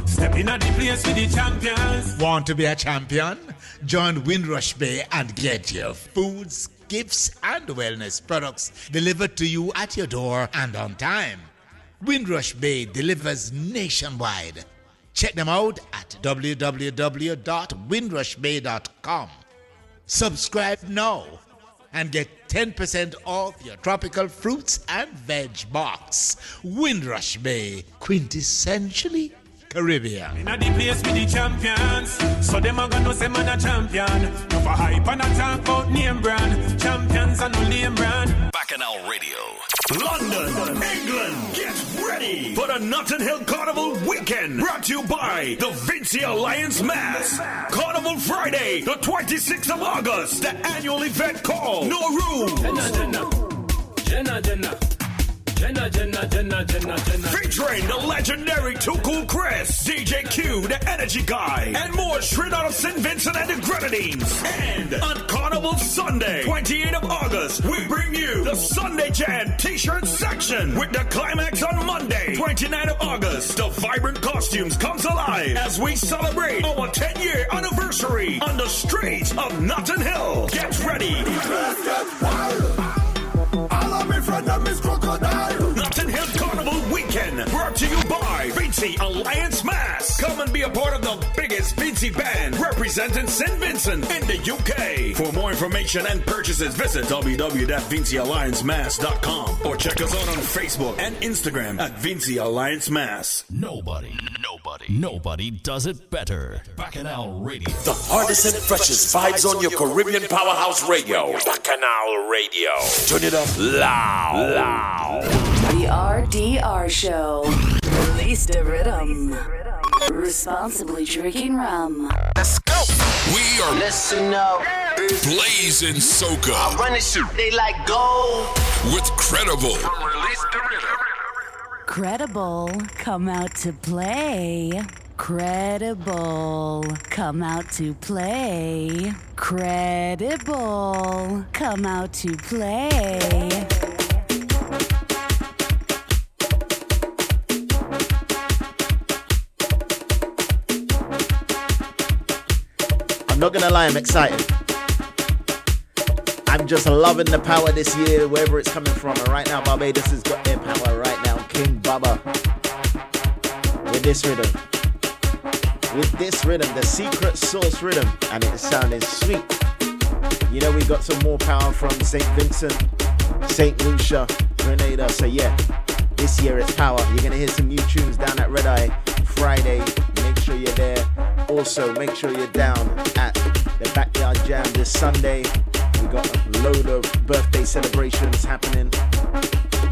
Step in at the place with the champions. Want to be a champion? Join Windrush Bay and get your foods, gifts, and wellness products delivered to you at your door and on time. Windrush Bay delivers nationwide. Check them out at www.windrushbay.com. Subscribe now and get 10% off your tropical fruits and veg box. Windrush Bay, quintessentially Caribbean. In at the place with the champions. So them a gonna say man a champion. No for hype and a talk about name brand. Champions and no name brand. Bacchanal Radio. London, England, get ready for the Notting Hill Carnival weekend. Brought to you by the Vinci Alliance Mass. Carnival Friday, the 26th of August. The annual event called No Room. Jenna, Jenna. Jenna, Jenna. Jenna, Jenna, Jenna, Jenna, Jenna. Featuring the legendary Too Cool Chris, DJ Q, the Energy Guy, and more straight out of St. Vincent and the Grenadines. And on Carnival Sunday, 28th of August, we bring you the Sunday Jam t-shirt section with the climax on Monday, 29th of August. The vibrant costumes comes alive as we celebrate our 10-year anniversary on the streets of Notting Hill. Get ready. By Vinci Alliance Mass. Come and be a part of the biggest Vinci band representing St. Vincent in the UK. For more information and purchases, visit www.vincialliancemass.com or check us out on Facebook and Instagram at Vinci Alliance Mass. Nobody, nobody, nobody does it better. Bacchanal Radio. The hardest and freshest vibes on your Caribbean powerhouse radio. Bacchanal Radio. Turn it up loud. Loud. The RDR Show. Release the rhythm. Responsibly drinking rum. Let's go. We are Listen up. blazing soca I run this shit. They like gold. with credible. Release the rhythm. Credible, come out to play. Credible, come out to play. Credible, come out to play. Not gonna lie, I'm excited. I'm just loving the power this year, wherever it's coming from. And right now, Barbados has got their power right now. King Bubba. With this rhythm. With this rhythm, the secret sauce rhythm. And it's sounding sweet. You know, we got some more power from St. Vincent, St. Lucia, Grenada. So, yeah, this year it's power. You're gonna hear some new tunes down at Red Eye Friday. Sure you're there. Also, make sure you're down at the Backyard Jam this Sunday. We got a load of birthday celebrations happening.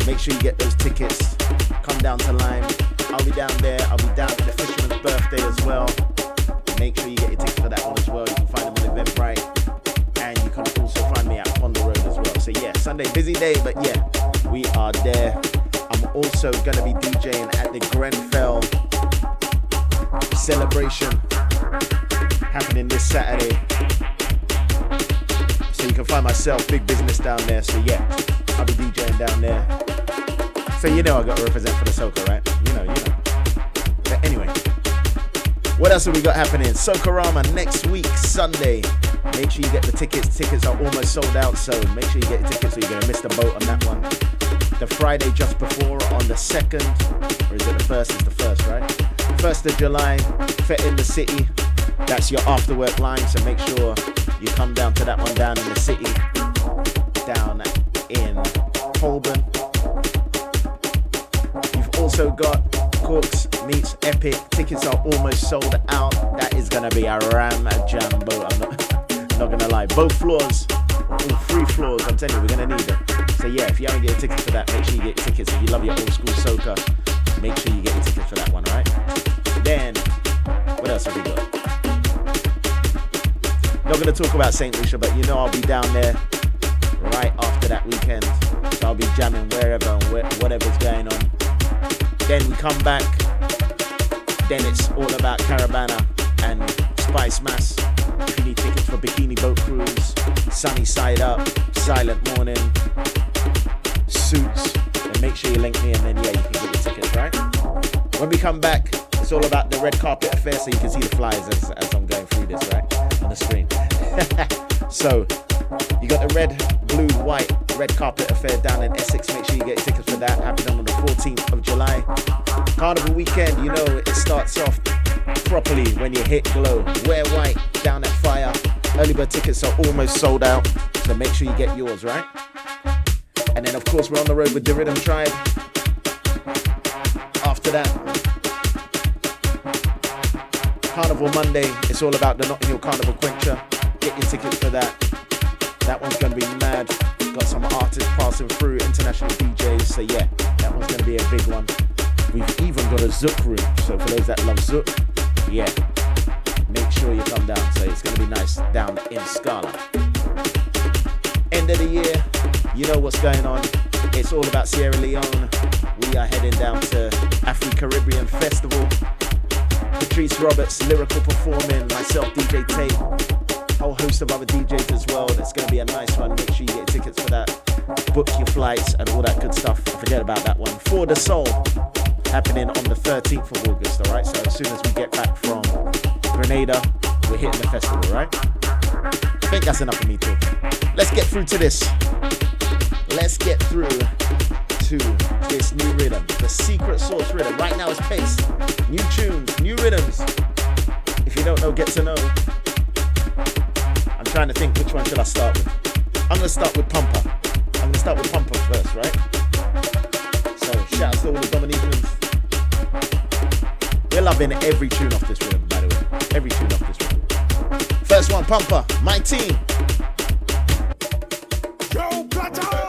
Make sure you get those tickets. Come down to Lime. I'll be down there. I'll be down for the Fisherman's birthday as well. Make sure you get your tickets for that one as well. You can find them on Eventbrite. And you can also find me at Ponder Road as well. So yeah, Sunday busy day, but yeah, we are there. I'm also gonna be DJing at the Grenfell celebration happening this Saturday. So you can find myself, big business down there. So yeah, I'll be DJing down there. So you know I got to represent for the soca, right? You know, you know. But anyway, what else have we got happening? Socarama next week, Sunday. Make sure you get the tickets. Tickets are almost sold out, so make sure you get your tickets or you're gonna miss the boat on that one. The Friday just before on the second, or is it the first? It's the first, right? First of July, Fet in the City. That's your after work line, so make sure you come down to that one down in the city, down in Holborn. You've also got Corks meets Epic. Tickets are almost sold out. That is gonna be a ram jambo. I'm not, not gonna lie. Both floors, all three floors. I'm telling you, we're gonna need them. So yeah, if you haven't get a ticket for that, make sure you get tickets. If you love your old school soca, make sure you get your ticket for that one, alright? Then, what else have we got? not going to talk about St. Lucia, but you know I'll be down there right after that weekend. So I'll be jamming wherever and where, whatever's going on. Then we come back. Then it's all about Caribana and Spice Mass. If you need tickets for Bikini Boat Cruise, Sunny Side Up, Silent Morning, Suits, make sure you link me and then yeah, you can get your tickets, right? When we come back, it's all about the red carpet affair so you can see the flyers as, as I'm going through this, right? On the screen. so, you got the red, blue, white, red carpet affair down in Essex. Make sure you get tickets for that. Happening on the 14th of July. Carnival weekend, you know, it starts off properly when you hit glow. Wear white down at fire. Early bird tickets are almost sold out, so make sure you get yours, right? And then, of course, we're on the road with the Rhythm Tribe. After that, Carnival Monday, it's all about the Notting Hill Carnival Quencher. Get your tickets for that. That one's going to be mad. Got some artists passing through, international DJs. So, yeah, that one's going to be a big one. We've even got a Zouk room. So, for those that love Zouk, yeah, make sure you come down. So, it's going to be nice down in Scala. End of the year, you know what's going on. It's all about Sierra Leone. We are heading down to Afri Caribbean Festival. Patrice Roberts, Lyrikal performing, myself, DJ Tate, whole host of other DJs as well. That's going to be a nice one. Make sure you get tickets for that. Book your flights and all that good stuff. Forget about that one. For the Soul, happening on the 13th of August, alright? So as soon as we get back from Grenada, we're hitting the festival, right? I think that's enough of me too. Let's get through to this. Let's get through to this new rhythm, the secret sauce rhythm. Right now it's pace, new tunes, new rhythms. If you don't know, get to know. I'm trying to think which one should I start with. I'm gonna start with Pumper. I'm gonna start with Pumper first, right? So shout out to all the Dominicans. We're loving every tune off this rhythm, by the way. Every tune off this rhythm. First one, Pumper, my team. Joe Platter.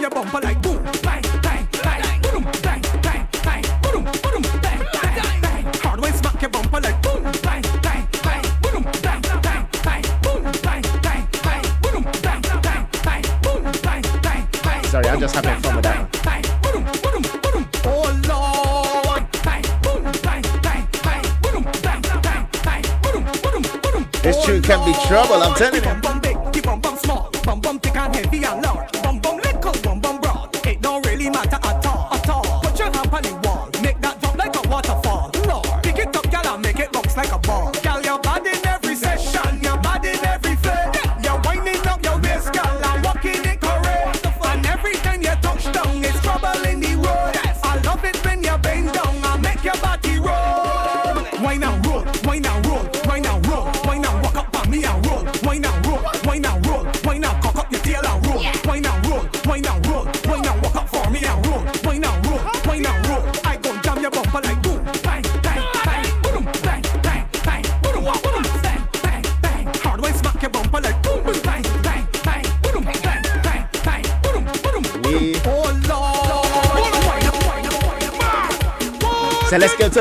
on your bumper like boom, bang, bang, bang, boom, bang, bang, bang, boom, boom, bang, bang, bang. Hard way smack your bumper like boom, bang, bang, bang, boom, bang, bang, bang, boom, bang, bang, bang, boom, bang, bang, bang, boom, bang, bang, bang. Sorry, I'm just having fun with that. This can be trouble, I'm telling you.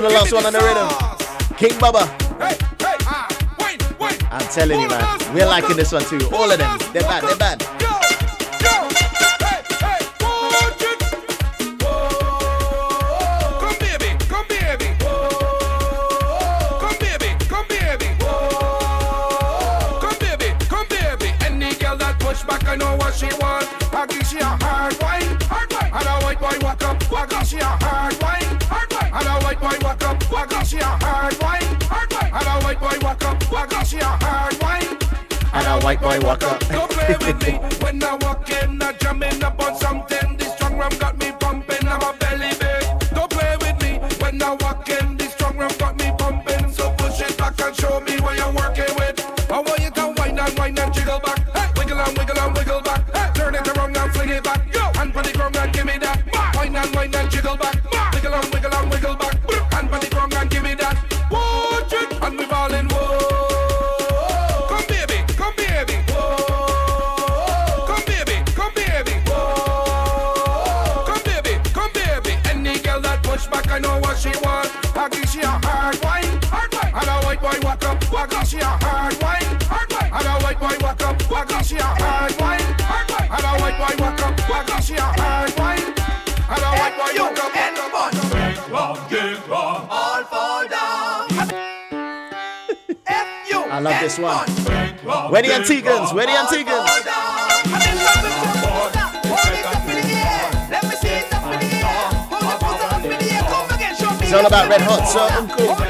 to the last one on the rhythm. King Bubba. Hey, hey. Ah, I'm telling you, man. We're liking this one too. All of them. They're bad. They're bad. my waka. one. Where the Antiguan's? Where the Antiguan's? It's all about red hot, so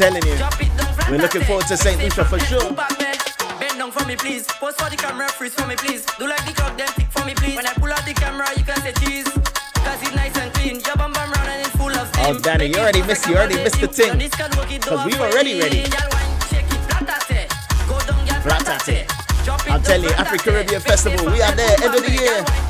telling you. We're looking forward to St. Lucia for sure. Bend down for me, please. Post for the camera, freeze for me, please. Do like the club, then pick for me, please. When I pull out the camera, you can say cheese. Cause it's nice and clean. Your bum bum round and it's full of steam. Oh, Danny, you already missed, you already missed the thing. Cause we were already ready. Ratate. I'm telling you, Afro Caribbean Festival, we are there, end of the year.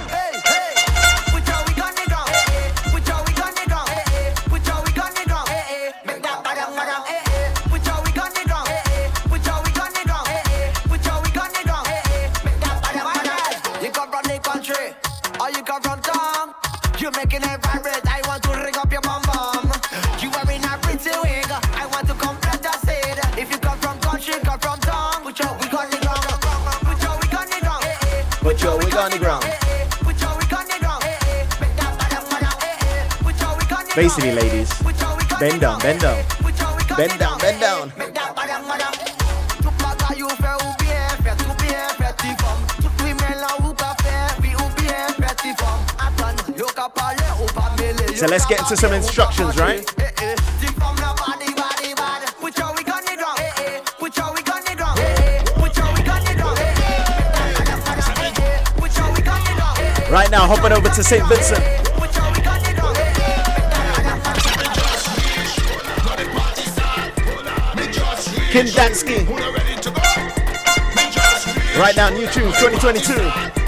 Basically, ladies, bend down, bend down. Bend down, bend down. So let's get into some instructions, right? Petit femme là, body, body, body. Put Right now, new tunes 2022.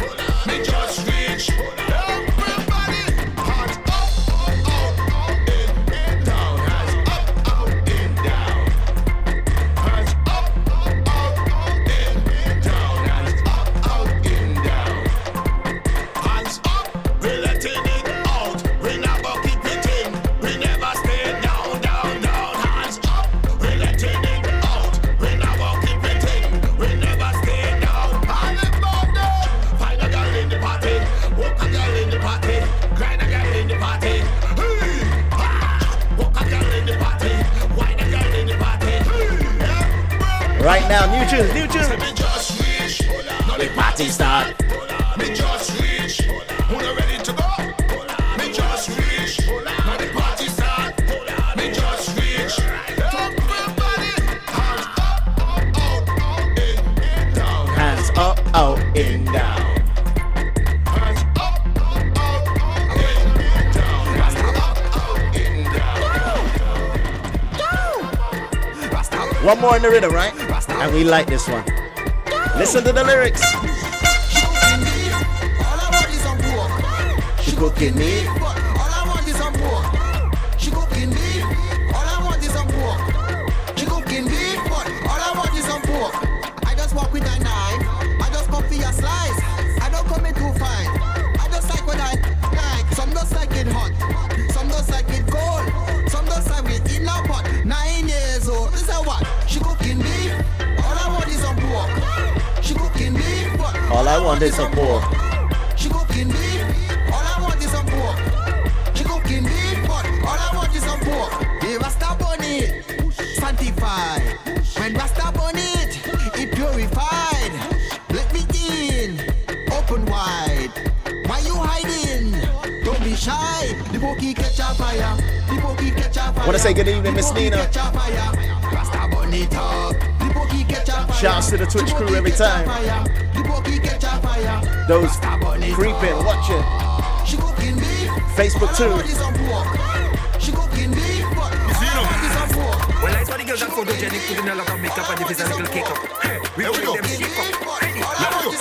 Right now, new tunes, new tunes. Me just reach. Now the party start. Me just reach. Who not ready to go? Me just reach. Now the party start. Me just reach. Everybody, hands up, out, out, in, down. Hands up, out, in, down. Hands up, out, out, in, down. Hands up, out, in, down. One more in the rhythm, right? And we like this one. Listen to the lyrics. She cooking me. All I want is some pork. she cooking beef. All I want is some pork. She cooking beef, but all I want is some pork. The Rasta bunny, sanctified. When Rasta bunny it, it purified. Let me in, open wide. Why you hiding? Don't be shy. The pokey catch a fire. The pokey catch a fire. Wanna say good evening, Miss Nina. Rasta bunny talk. The pokey catch a fire. Shouts to the Twitch crew every time. Those creeping, watching. She cooking beef. Facebook too. She cooking beef, but Well, I saw the girls that photogenic, putting a lot of makeup and the face a little cake up. Hey, we bring them shake up. Go.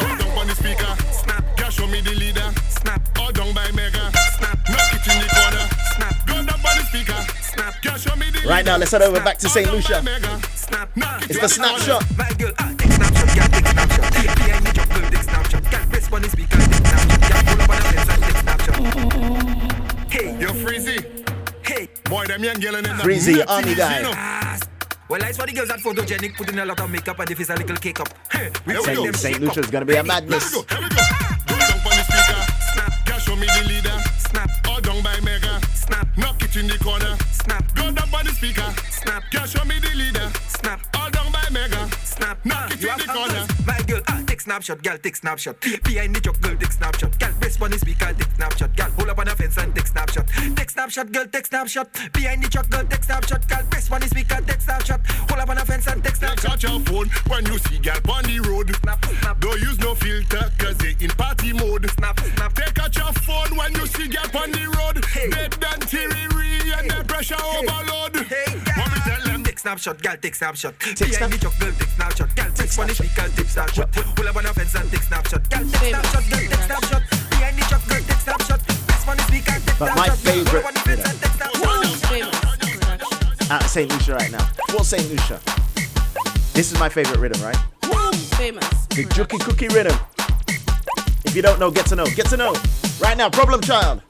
Go down on the speaker. Snap. Yeah, show me the leader. Snap. All down by Mega. Snap. Knock it in the corner. Snap. Go down on the speaker. Snap. Yeah, show me the Right now, let's head over back to St. Lucia. It's the snapshot. My girl, take snapshot, them young girl in that Freezy, army guy. you know. Well, I saw the girls that photogenic, putting a lot of makeup and the face a little cake up. Hey, we bring them St. St. Lucia's gonna be a madness. Go down on the speaker. Snap. Yeah, show me the leader. Snap. All down by Mega. Snap. Knock it in the corner. Snap. Go down on the speaker. Snap. Yeah, show me the leader. Snap. All down by Mega. Snap. Knock it in the corner. My girl, ah, take snapshot, girl, take snapshot. Behind the truck, girl, take snapshot. Girl, press on the speaker, take snapshot snapshot, girl, take snapshot. Behind the truck, girl, take snapshot. Girl, best one is we can take snapshot. Hold up on a fence and take snapshot. Catch your phone when you see girl on the road. Snap, snap. Don't use no filter, cause they in party mode. Snap, snap. Take out your phone when you see girl on the road. Hey. Dead and and hey. the pressure hey. overload. Hey, girl. Mommy tell them. Take snapshot, girl, take snapshot. Take Behind snap. the truck, girl, take snapshot. Girl, take one is we can take snapshot. Hold up on a fence and take snapshot. Girl, take snapshot, girl, take snapshot. But my favorite. You know, St. Lucia right now. For St. Lucia. This is my favorite rhythm, right? Famous. The Jookie Cookie rhythm. If you don't know, get to know. Get to know. Right now, problem child.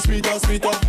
sweeter, sweeter.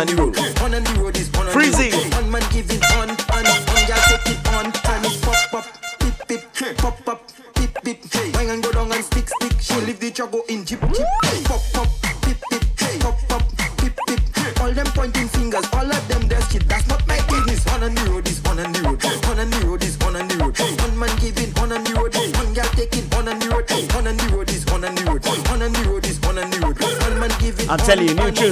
and the road.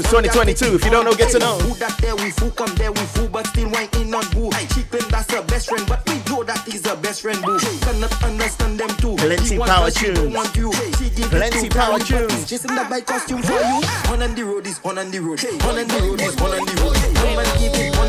2022. If you don't know, get to know. Who that there we fool, come there we fool, but still in on boo. She claim that's her best friend, but we know her best friend boo. Cannot understand them too. Plenty power tunes. Plenty power tunes. Just in the ah. bike costume for you. Ah. On the road is on the road. On the road is on the road. Come and it on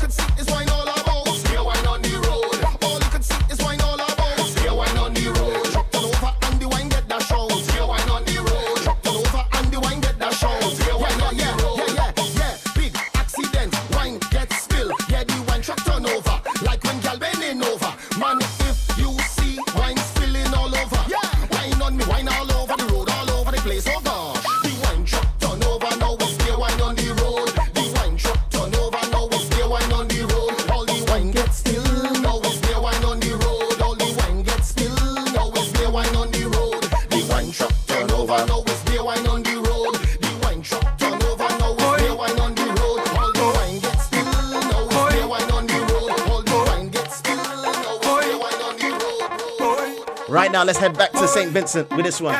St. Vincent with this one.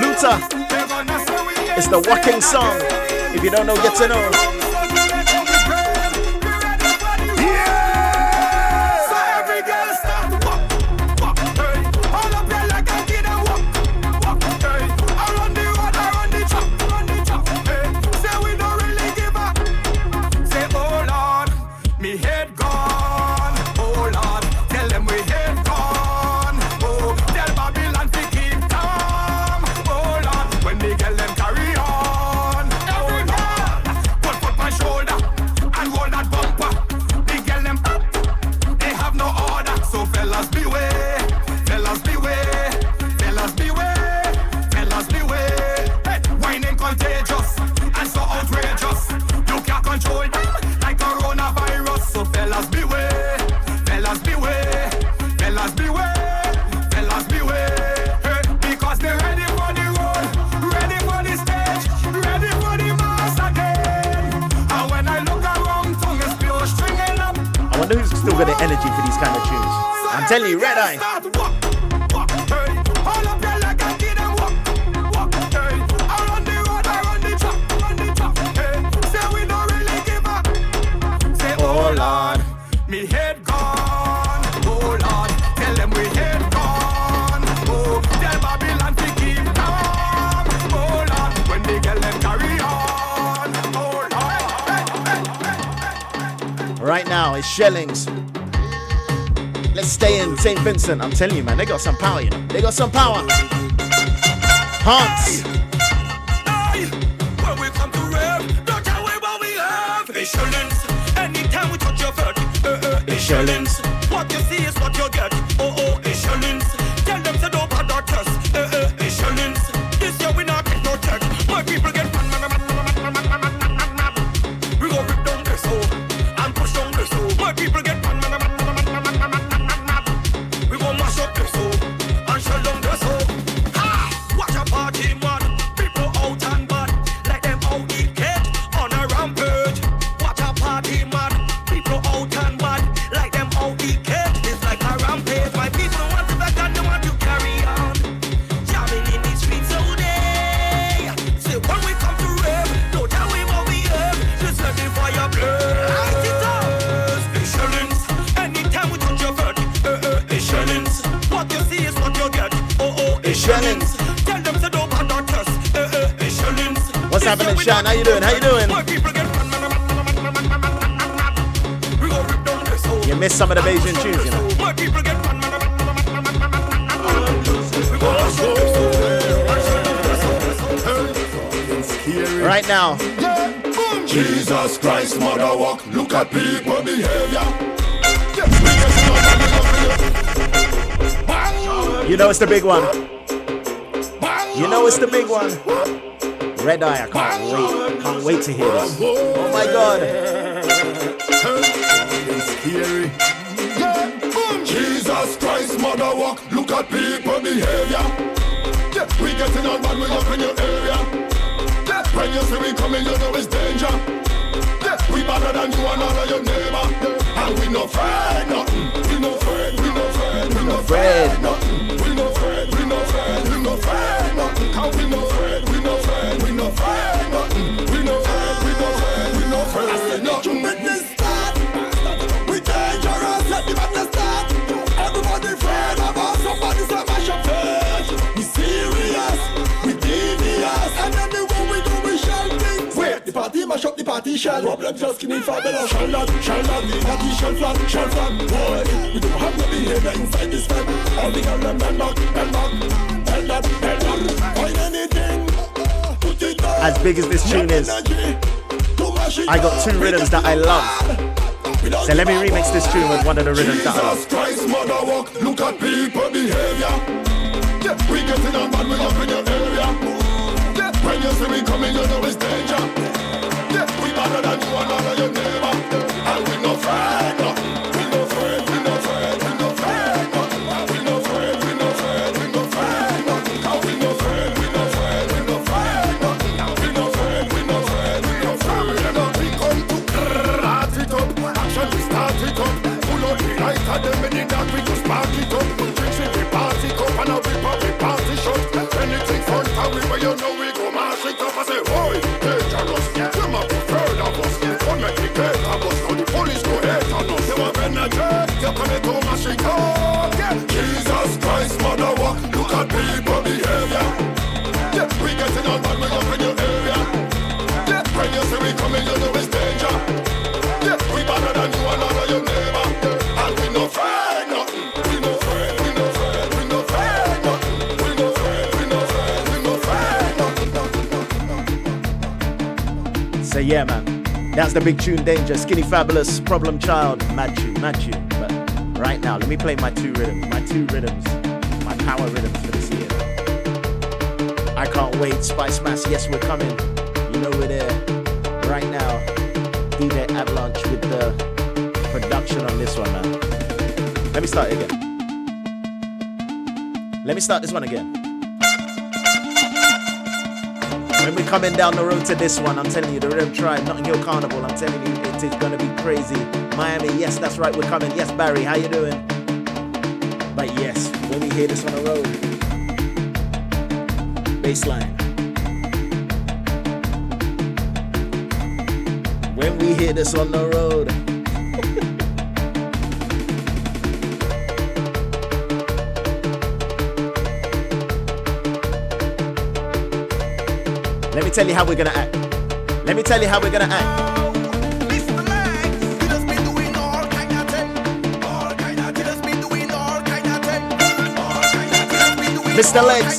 Luther. It's the walking song. If you don't know, get to know. St. Vincent, I'm telling you, man, they got some power, you know. They got some power. Hunts. Insurance. it's the big one. You know it's the big one. Red Eye, I can't wait. Can't wait to hear this. Oh my god. party shell Problem just give me shell shell Party shell shell Boy, we don't have no behavior inside this All the them up, up Find anything, put it As big as this tune is I got two rhythms that I love so let me remix this tune with one of the rhythms that I love. Christ, mother walk, look at people behavior. Yeah, we get in a we in your area. Yeah, when you see me coming, you know it's danger one another, you never. No friend. Yeah, man. That's the big tune, Danger. Skinny Fabulous, Problem Child, Mad Tune, Mad Tune. But right now, let me play my two rhythms, my two rhythms, my power rhythms for this year. I can't wait. Spice Mass, yes, we're coming. You know we're there. Right now, DJ Avalanche with the production on this one, man. Let me start again. Let me start this one again. coming down the road to this one. I'm telling you, the Rhythm Tribe, Notting Hill Carnival. I'm telling you, it is gonna be crazy. Miami, yes, that's right, we're coming. Yes, Barry, how you doing? But yes, when we hear this on the road, baseline. When we hear this on the road. Tell you how we're gonna act. Let me tell you how we're gonna act. Mr. Legz.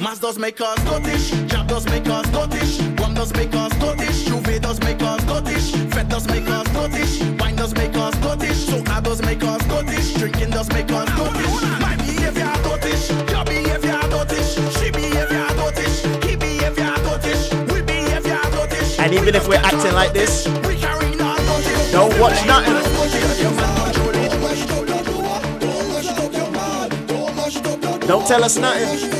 Mass does make us Scottish, Jab does make us Scottish, Rum does make us Scottish, Juve does make us Scottish, Fed does make us Scottish, does make us Scottish, Soca does make us Scottish, Drinking does make us Scottish. My behavior Scottish, your behavior Scottish, she behavior Scottish, he behavior Scottish, we behavior Scottish. And even if we're acting like this, don't watch nothing. Don't tell us nothing.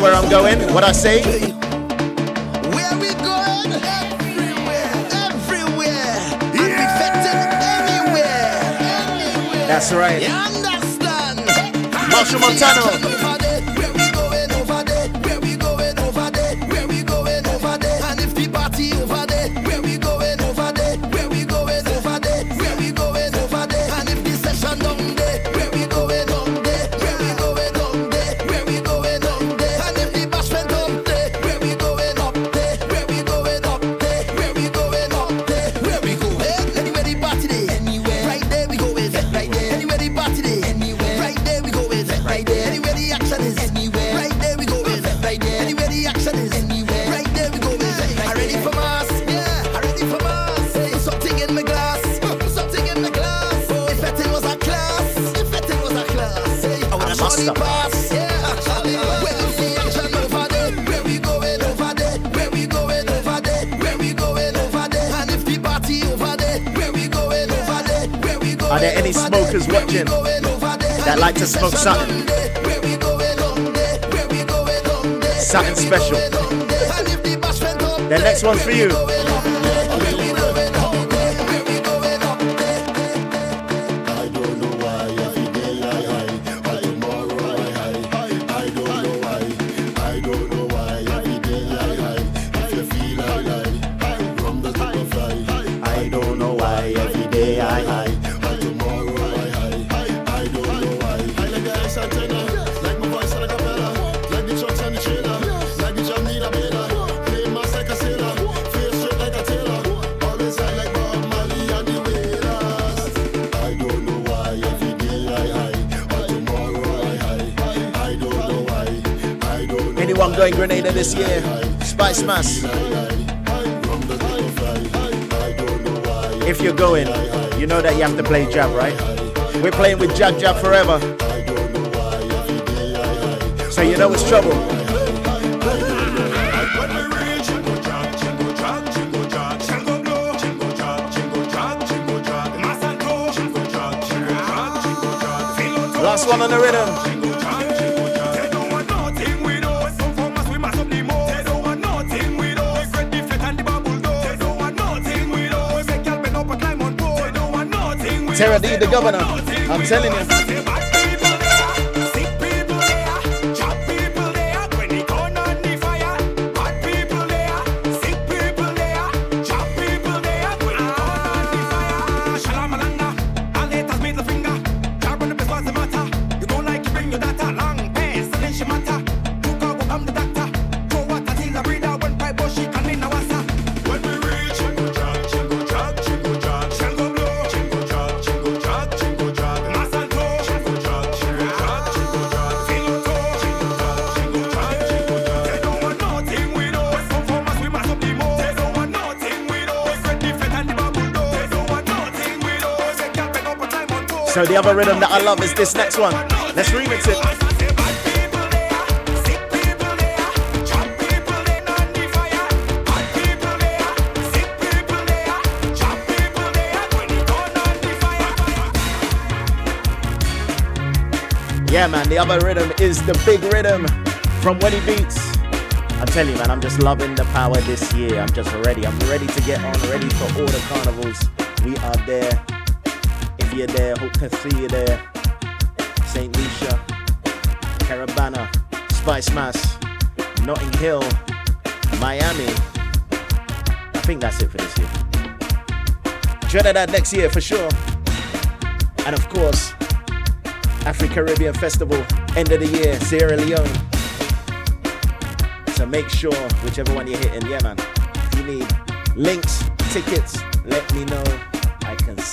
Where I'm going, what I say? Where we going? Everywhere, everywhere. And we fetting anywhere. That's right. You understand? Machel Montano. Smoke something? Something special. The next one's for you. This year? Spicemas. If you're going, you know that you have to play jab, right? We're playing with jab jab forever. So you know it's trouble. Last one on the rhythm. Terra D, the governor. I'm telling you. So the other rhythm that I love is this next one. Let's remix it. Yeah, man, the other rhythm is the big rhythm from Wenny Beats. I tell you, man, I'm just loving the power this year. I'm just ready. I'm ready to get on, ready for all the carnivals. We are there. If you're there, hope to see you there. St. Lucia, Caribana, Spice Mass, Notting Hill, Miami. I think that's it for this year. Trinidad next year for sure. And of course, Afri Caribbean Festival, end of the year, Sierra Leone. So make sure, whichever one you're hitting, yeah, man. If you need links, tickets, let me know.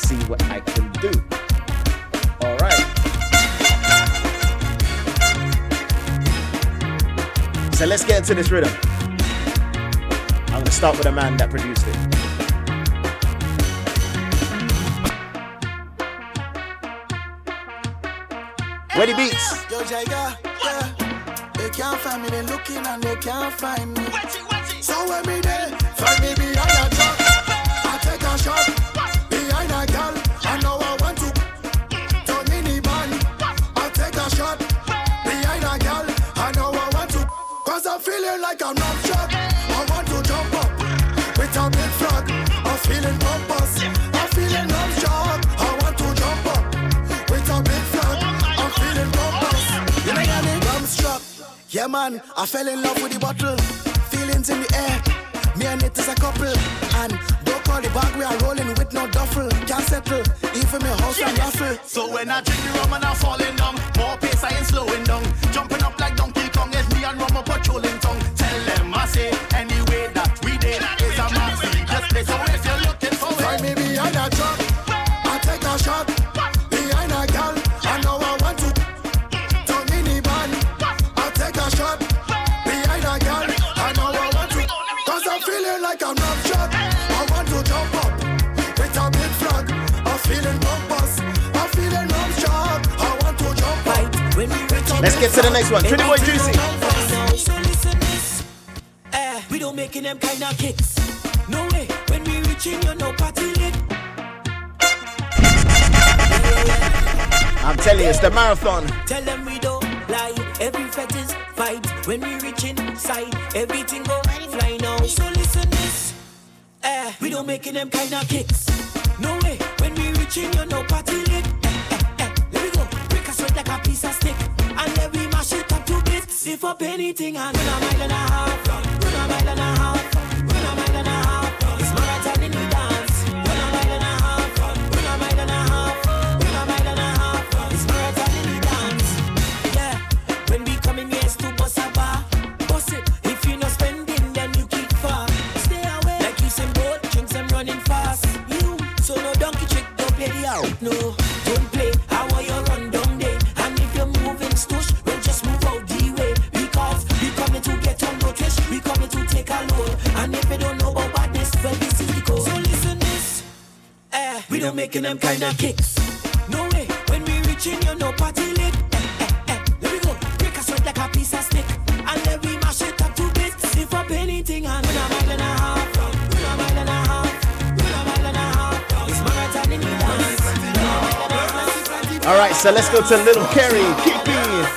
I can see what I can do. All right. So let's get into this rhythm. I'm gonna start with a man that produced it. Ready beats. Yo, Jaiga, yeah. They can't find me, they looking and they can't find me. So when me there, find me behind a truck. Yeah man, I fell in love with the bottle. Feelings in the air. Me and it is a couple. And don't call the bag we are rolling with no duffel. Can't settle. Even me house and raffle. So when I drink the rum and I'm falling down, Let's get to the next one. Trinity Boy Juicy. So listen this. Eh, we don't making them kind of kicks. No way. When we reaching, you know party lit. I'm telling you, it's the marathon. Tell them we don't lie. Every fetish fight. When we reach inside, everything go fly now. So listen this. Eh, we don't making them kind of kicks. No way. When we reaching, you know party lit. Eh, eh, eh. Let me go. Break a sweat like a piece of stick. And then we mash it up to bits. If up anything and run a mile and a half. Run a mile and a half. Them kind of kicks. No way. When we you know party lit. Eh, eh, eh. Let me go. Break a sweat like a piece of stick. And then we mash it up to bits. If up anything mile and a half. Mile and a half. Mile and a half. It's in the dance. All right, so let's go to Little Kerry. Kiki. It's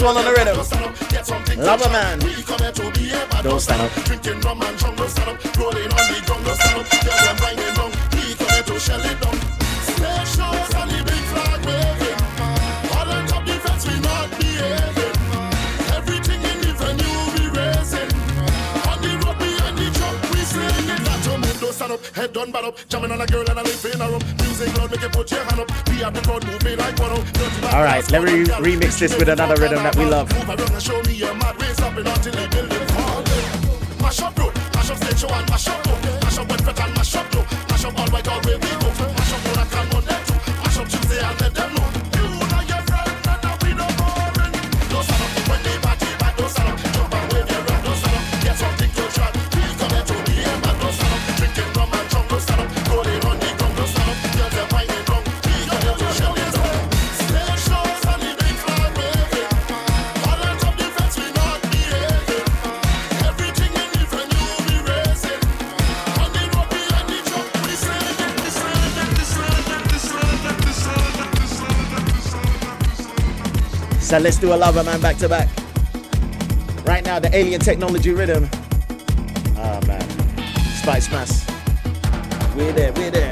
this one on the rhythm. Lover man. Don't stand up. and bad up. Jamming on a girl and live in a room. Music loud, make you put your hand up. We have the crowd moving like one up. All right, let me remix this with another rhythm that we love. Move around and show me your mad ways up until the building fall. Mash up mash up stage show and mash up. Mash up wet and mash up. Mash up all white all we go. Mash up I can too. Mash up Tuesday let them know. So let's do a lover man back to back. Right now, the alien technology rhythm. Ah oh, man. Spicemas. We're there, we're there.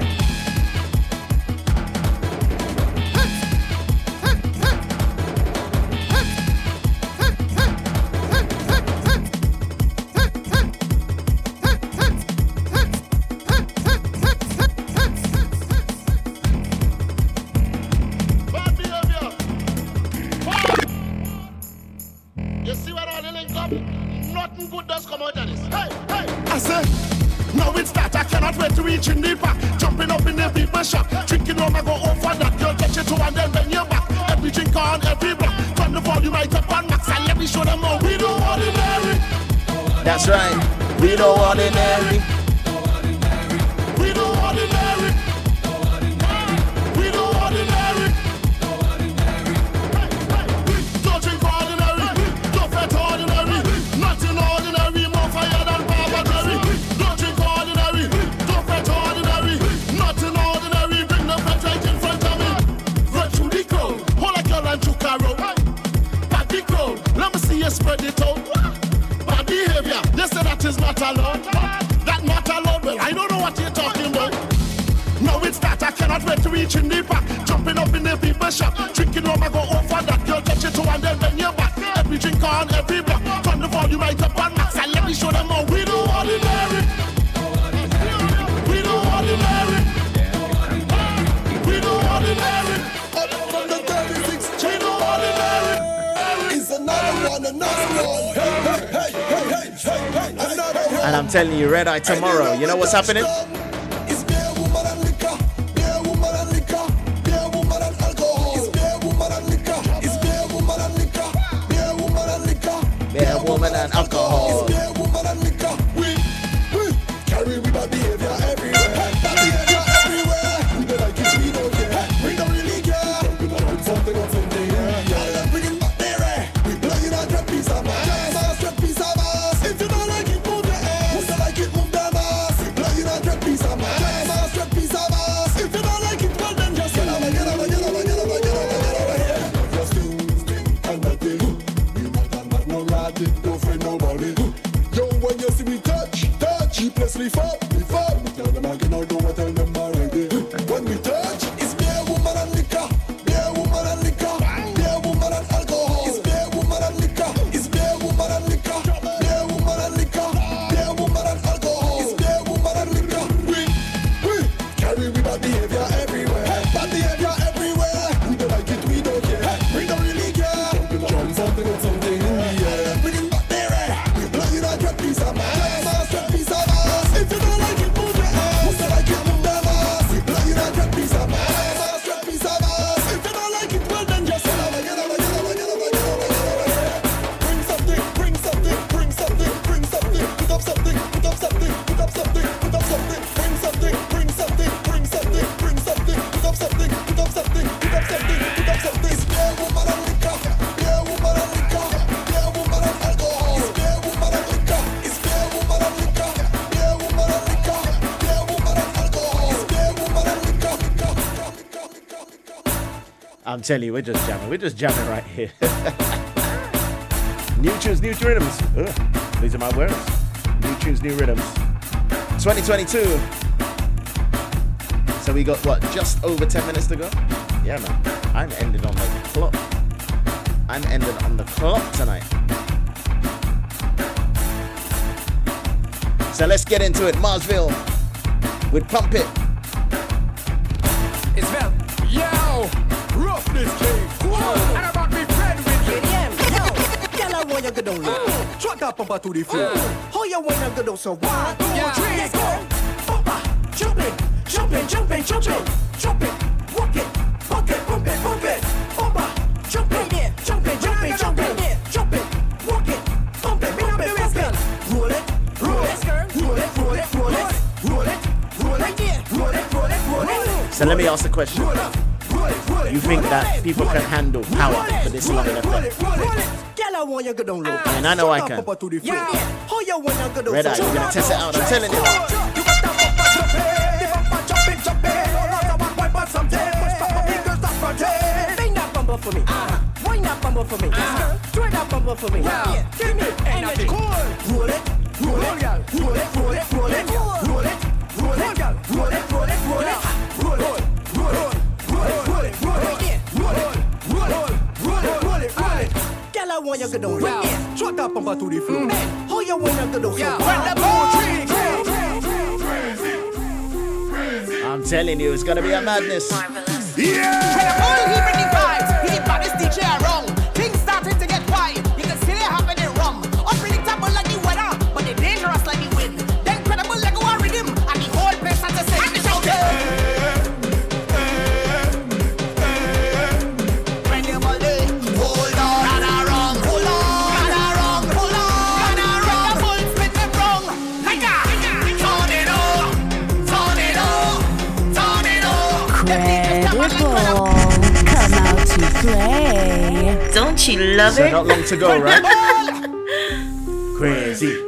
Red Eye tomorrow. You know what's happening? I'm telling you, we're just jamming. We're just jamming right here. new tunes, new rhythms. Ugh, these are my words. New tunes, new rhythms. 2022. So we got what? Just over 10 minutes to go. Yeah, man. I'm ended on the clock. I'm ended on the clock tonight. So let's get into it. Marsville with Pump It. acá, papá, tutti frutti. Hoy a buena godosa, one, two, yeah. go. Papa, jumping, jumping, jumping, jumping, jumping, walk it, walk jumping, jumping, jumping, jumping, jumping, walk it, bump it, So let me ask the question. You think that people can handle power for this long enough? Want you good on low. And I know I can. Yeah. How you want you good on Red eye, you're gonna test it out. I'm telling you. You got that papa jumping, bumble for me. Wind that bumble for me. Uh-huh. Uh-huh. Throw that. Give me energy. Cool. Roll it, roll it, roll it. yeah. The floor. Mm. Yeah. When the ball I'm telling you, it's gonna be a madness. Yeah! Don't you love so it? Not long to go, right? Crazy.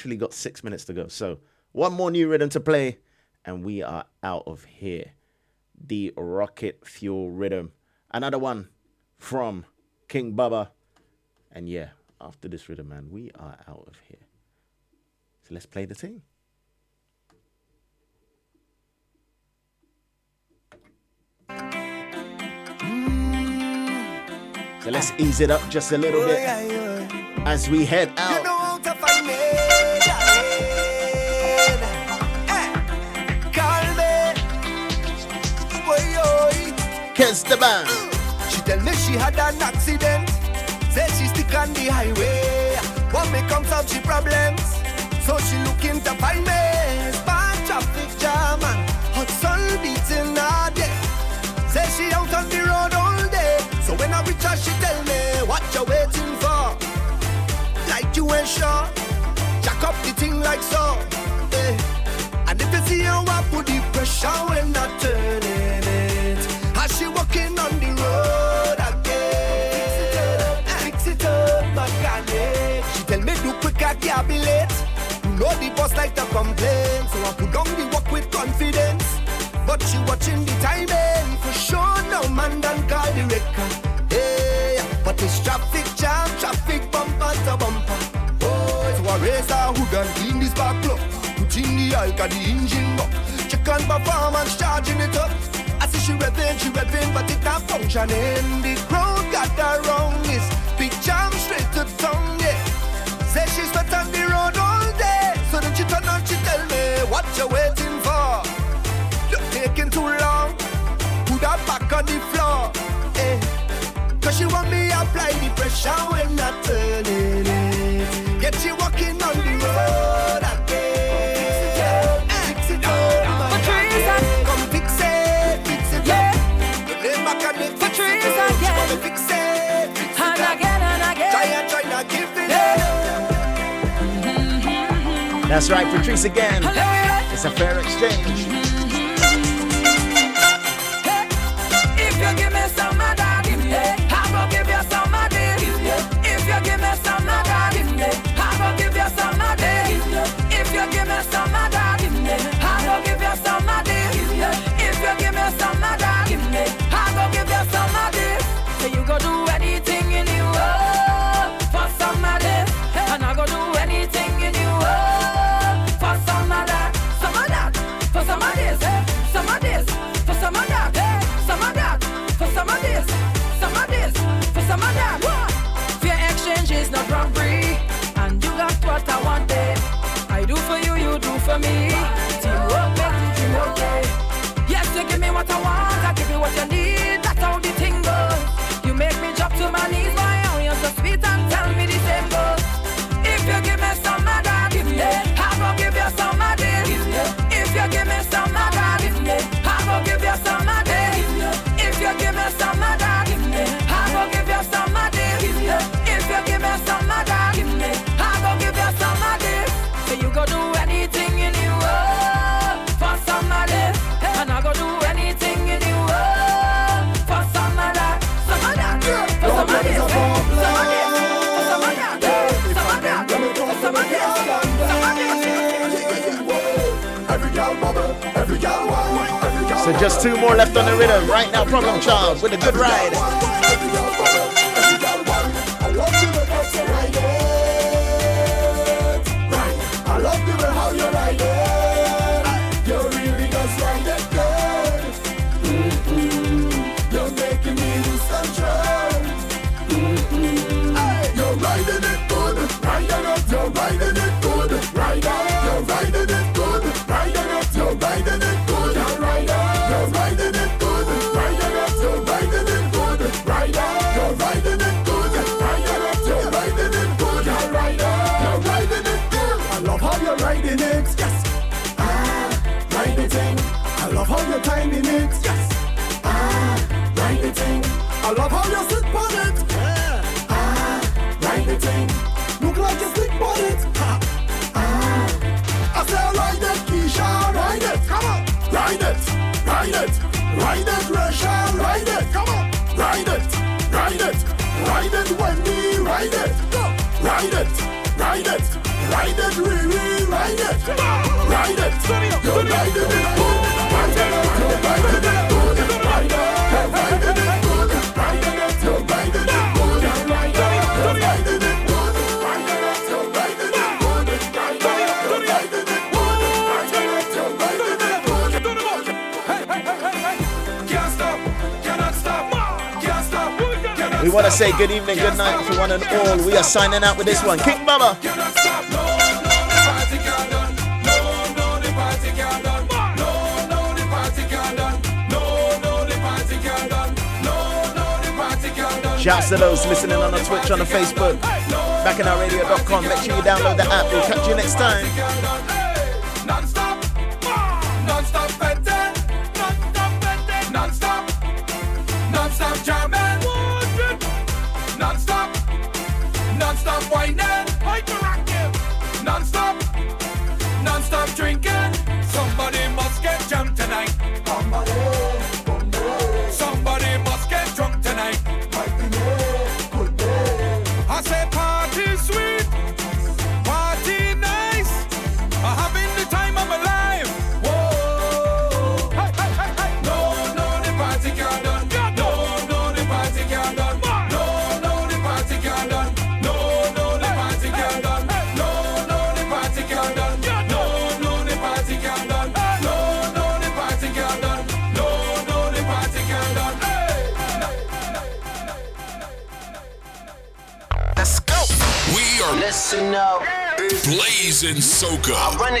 literally got six minutes to go. So one more new rhythm to play, and we are out of here. The Rocket Fuel rhythm, another one from King Bubba, and yeah, after this rhythm, man, we are out of here. So let's play the thing. So let's ease it up just a little bit oh, as we head out. Band. She tell me she had an accident. Say she stick on the highway. What may come some she problems. So she looking to find me. Span traffic jam and hot sun beating her day. Say she out on the road all day. So when I reach her, she tell me what you waiting for. Like you ain't sure. Jack up the thing like so. Eh. And if you see her, I put the pressure when I turn it. Like to complain, so I put down the work with confidence. But she watching the timing for sure. No man done call the record. Hey, but it's traffic jam, traffic bumper to bumper. Oh, so I raise her hood and clean this back plug. Put in the got the engine up. Check on performance, charging it up. I see she revving, she revving, but it not functioning. The crowd got her wrong. It's big jam straight to tongue, yeah. Say she's sweat on the she turn on, she tell me, what you waiting for? You're taking too long. Put her back on the floor. Eh. Cause she want me apply the pressure when I turn it. Get you walking That's right, Patrice again. It's a fair exchange. So just two more left on the rhythm right now. Problem child with a good ride. I love how you sit on it. Ah, ride the thing. Look like you stick on it. Ah, ah. I say ride it, Keisha, ride it. Come on, ride it, ride it, ride it, Russia, ride it. Come on, ride it, ride it, ride it, Wendy, ride it. Go, ride it, ride it, ride it, Riri, ride it. Ride it, riding it. Ride it, We want to say good evening, good night to one and all. We are signing out with this one. King Bubba. Shouts to those listening on the Twitch, on the Facebook, backanoutradio.com. Make sure you download the app. We'll catch you next time.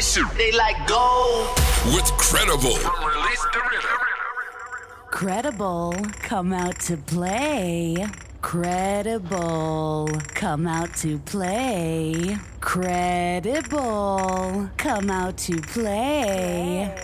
This shit, they like gold. with credible. Credible, come out to play. Credible, come out to play. Credible, come out to play.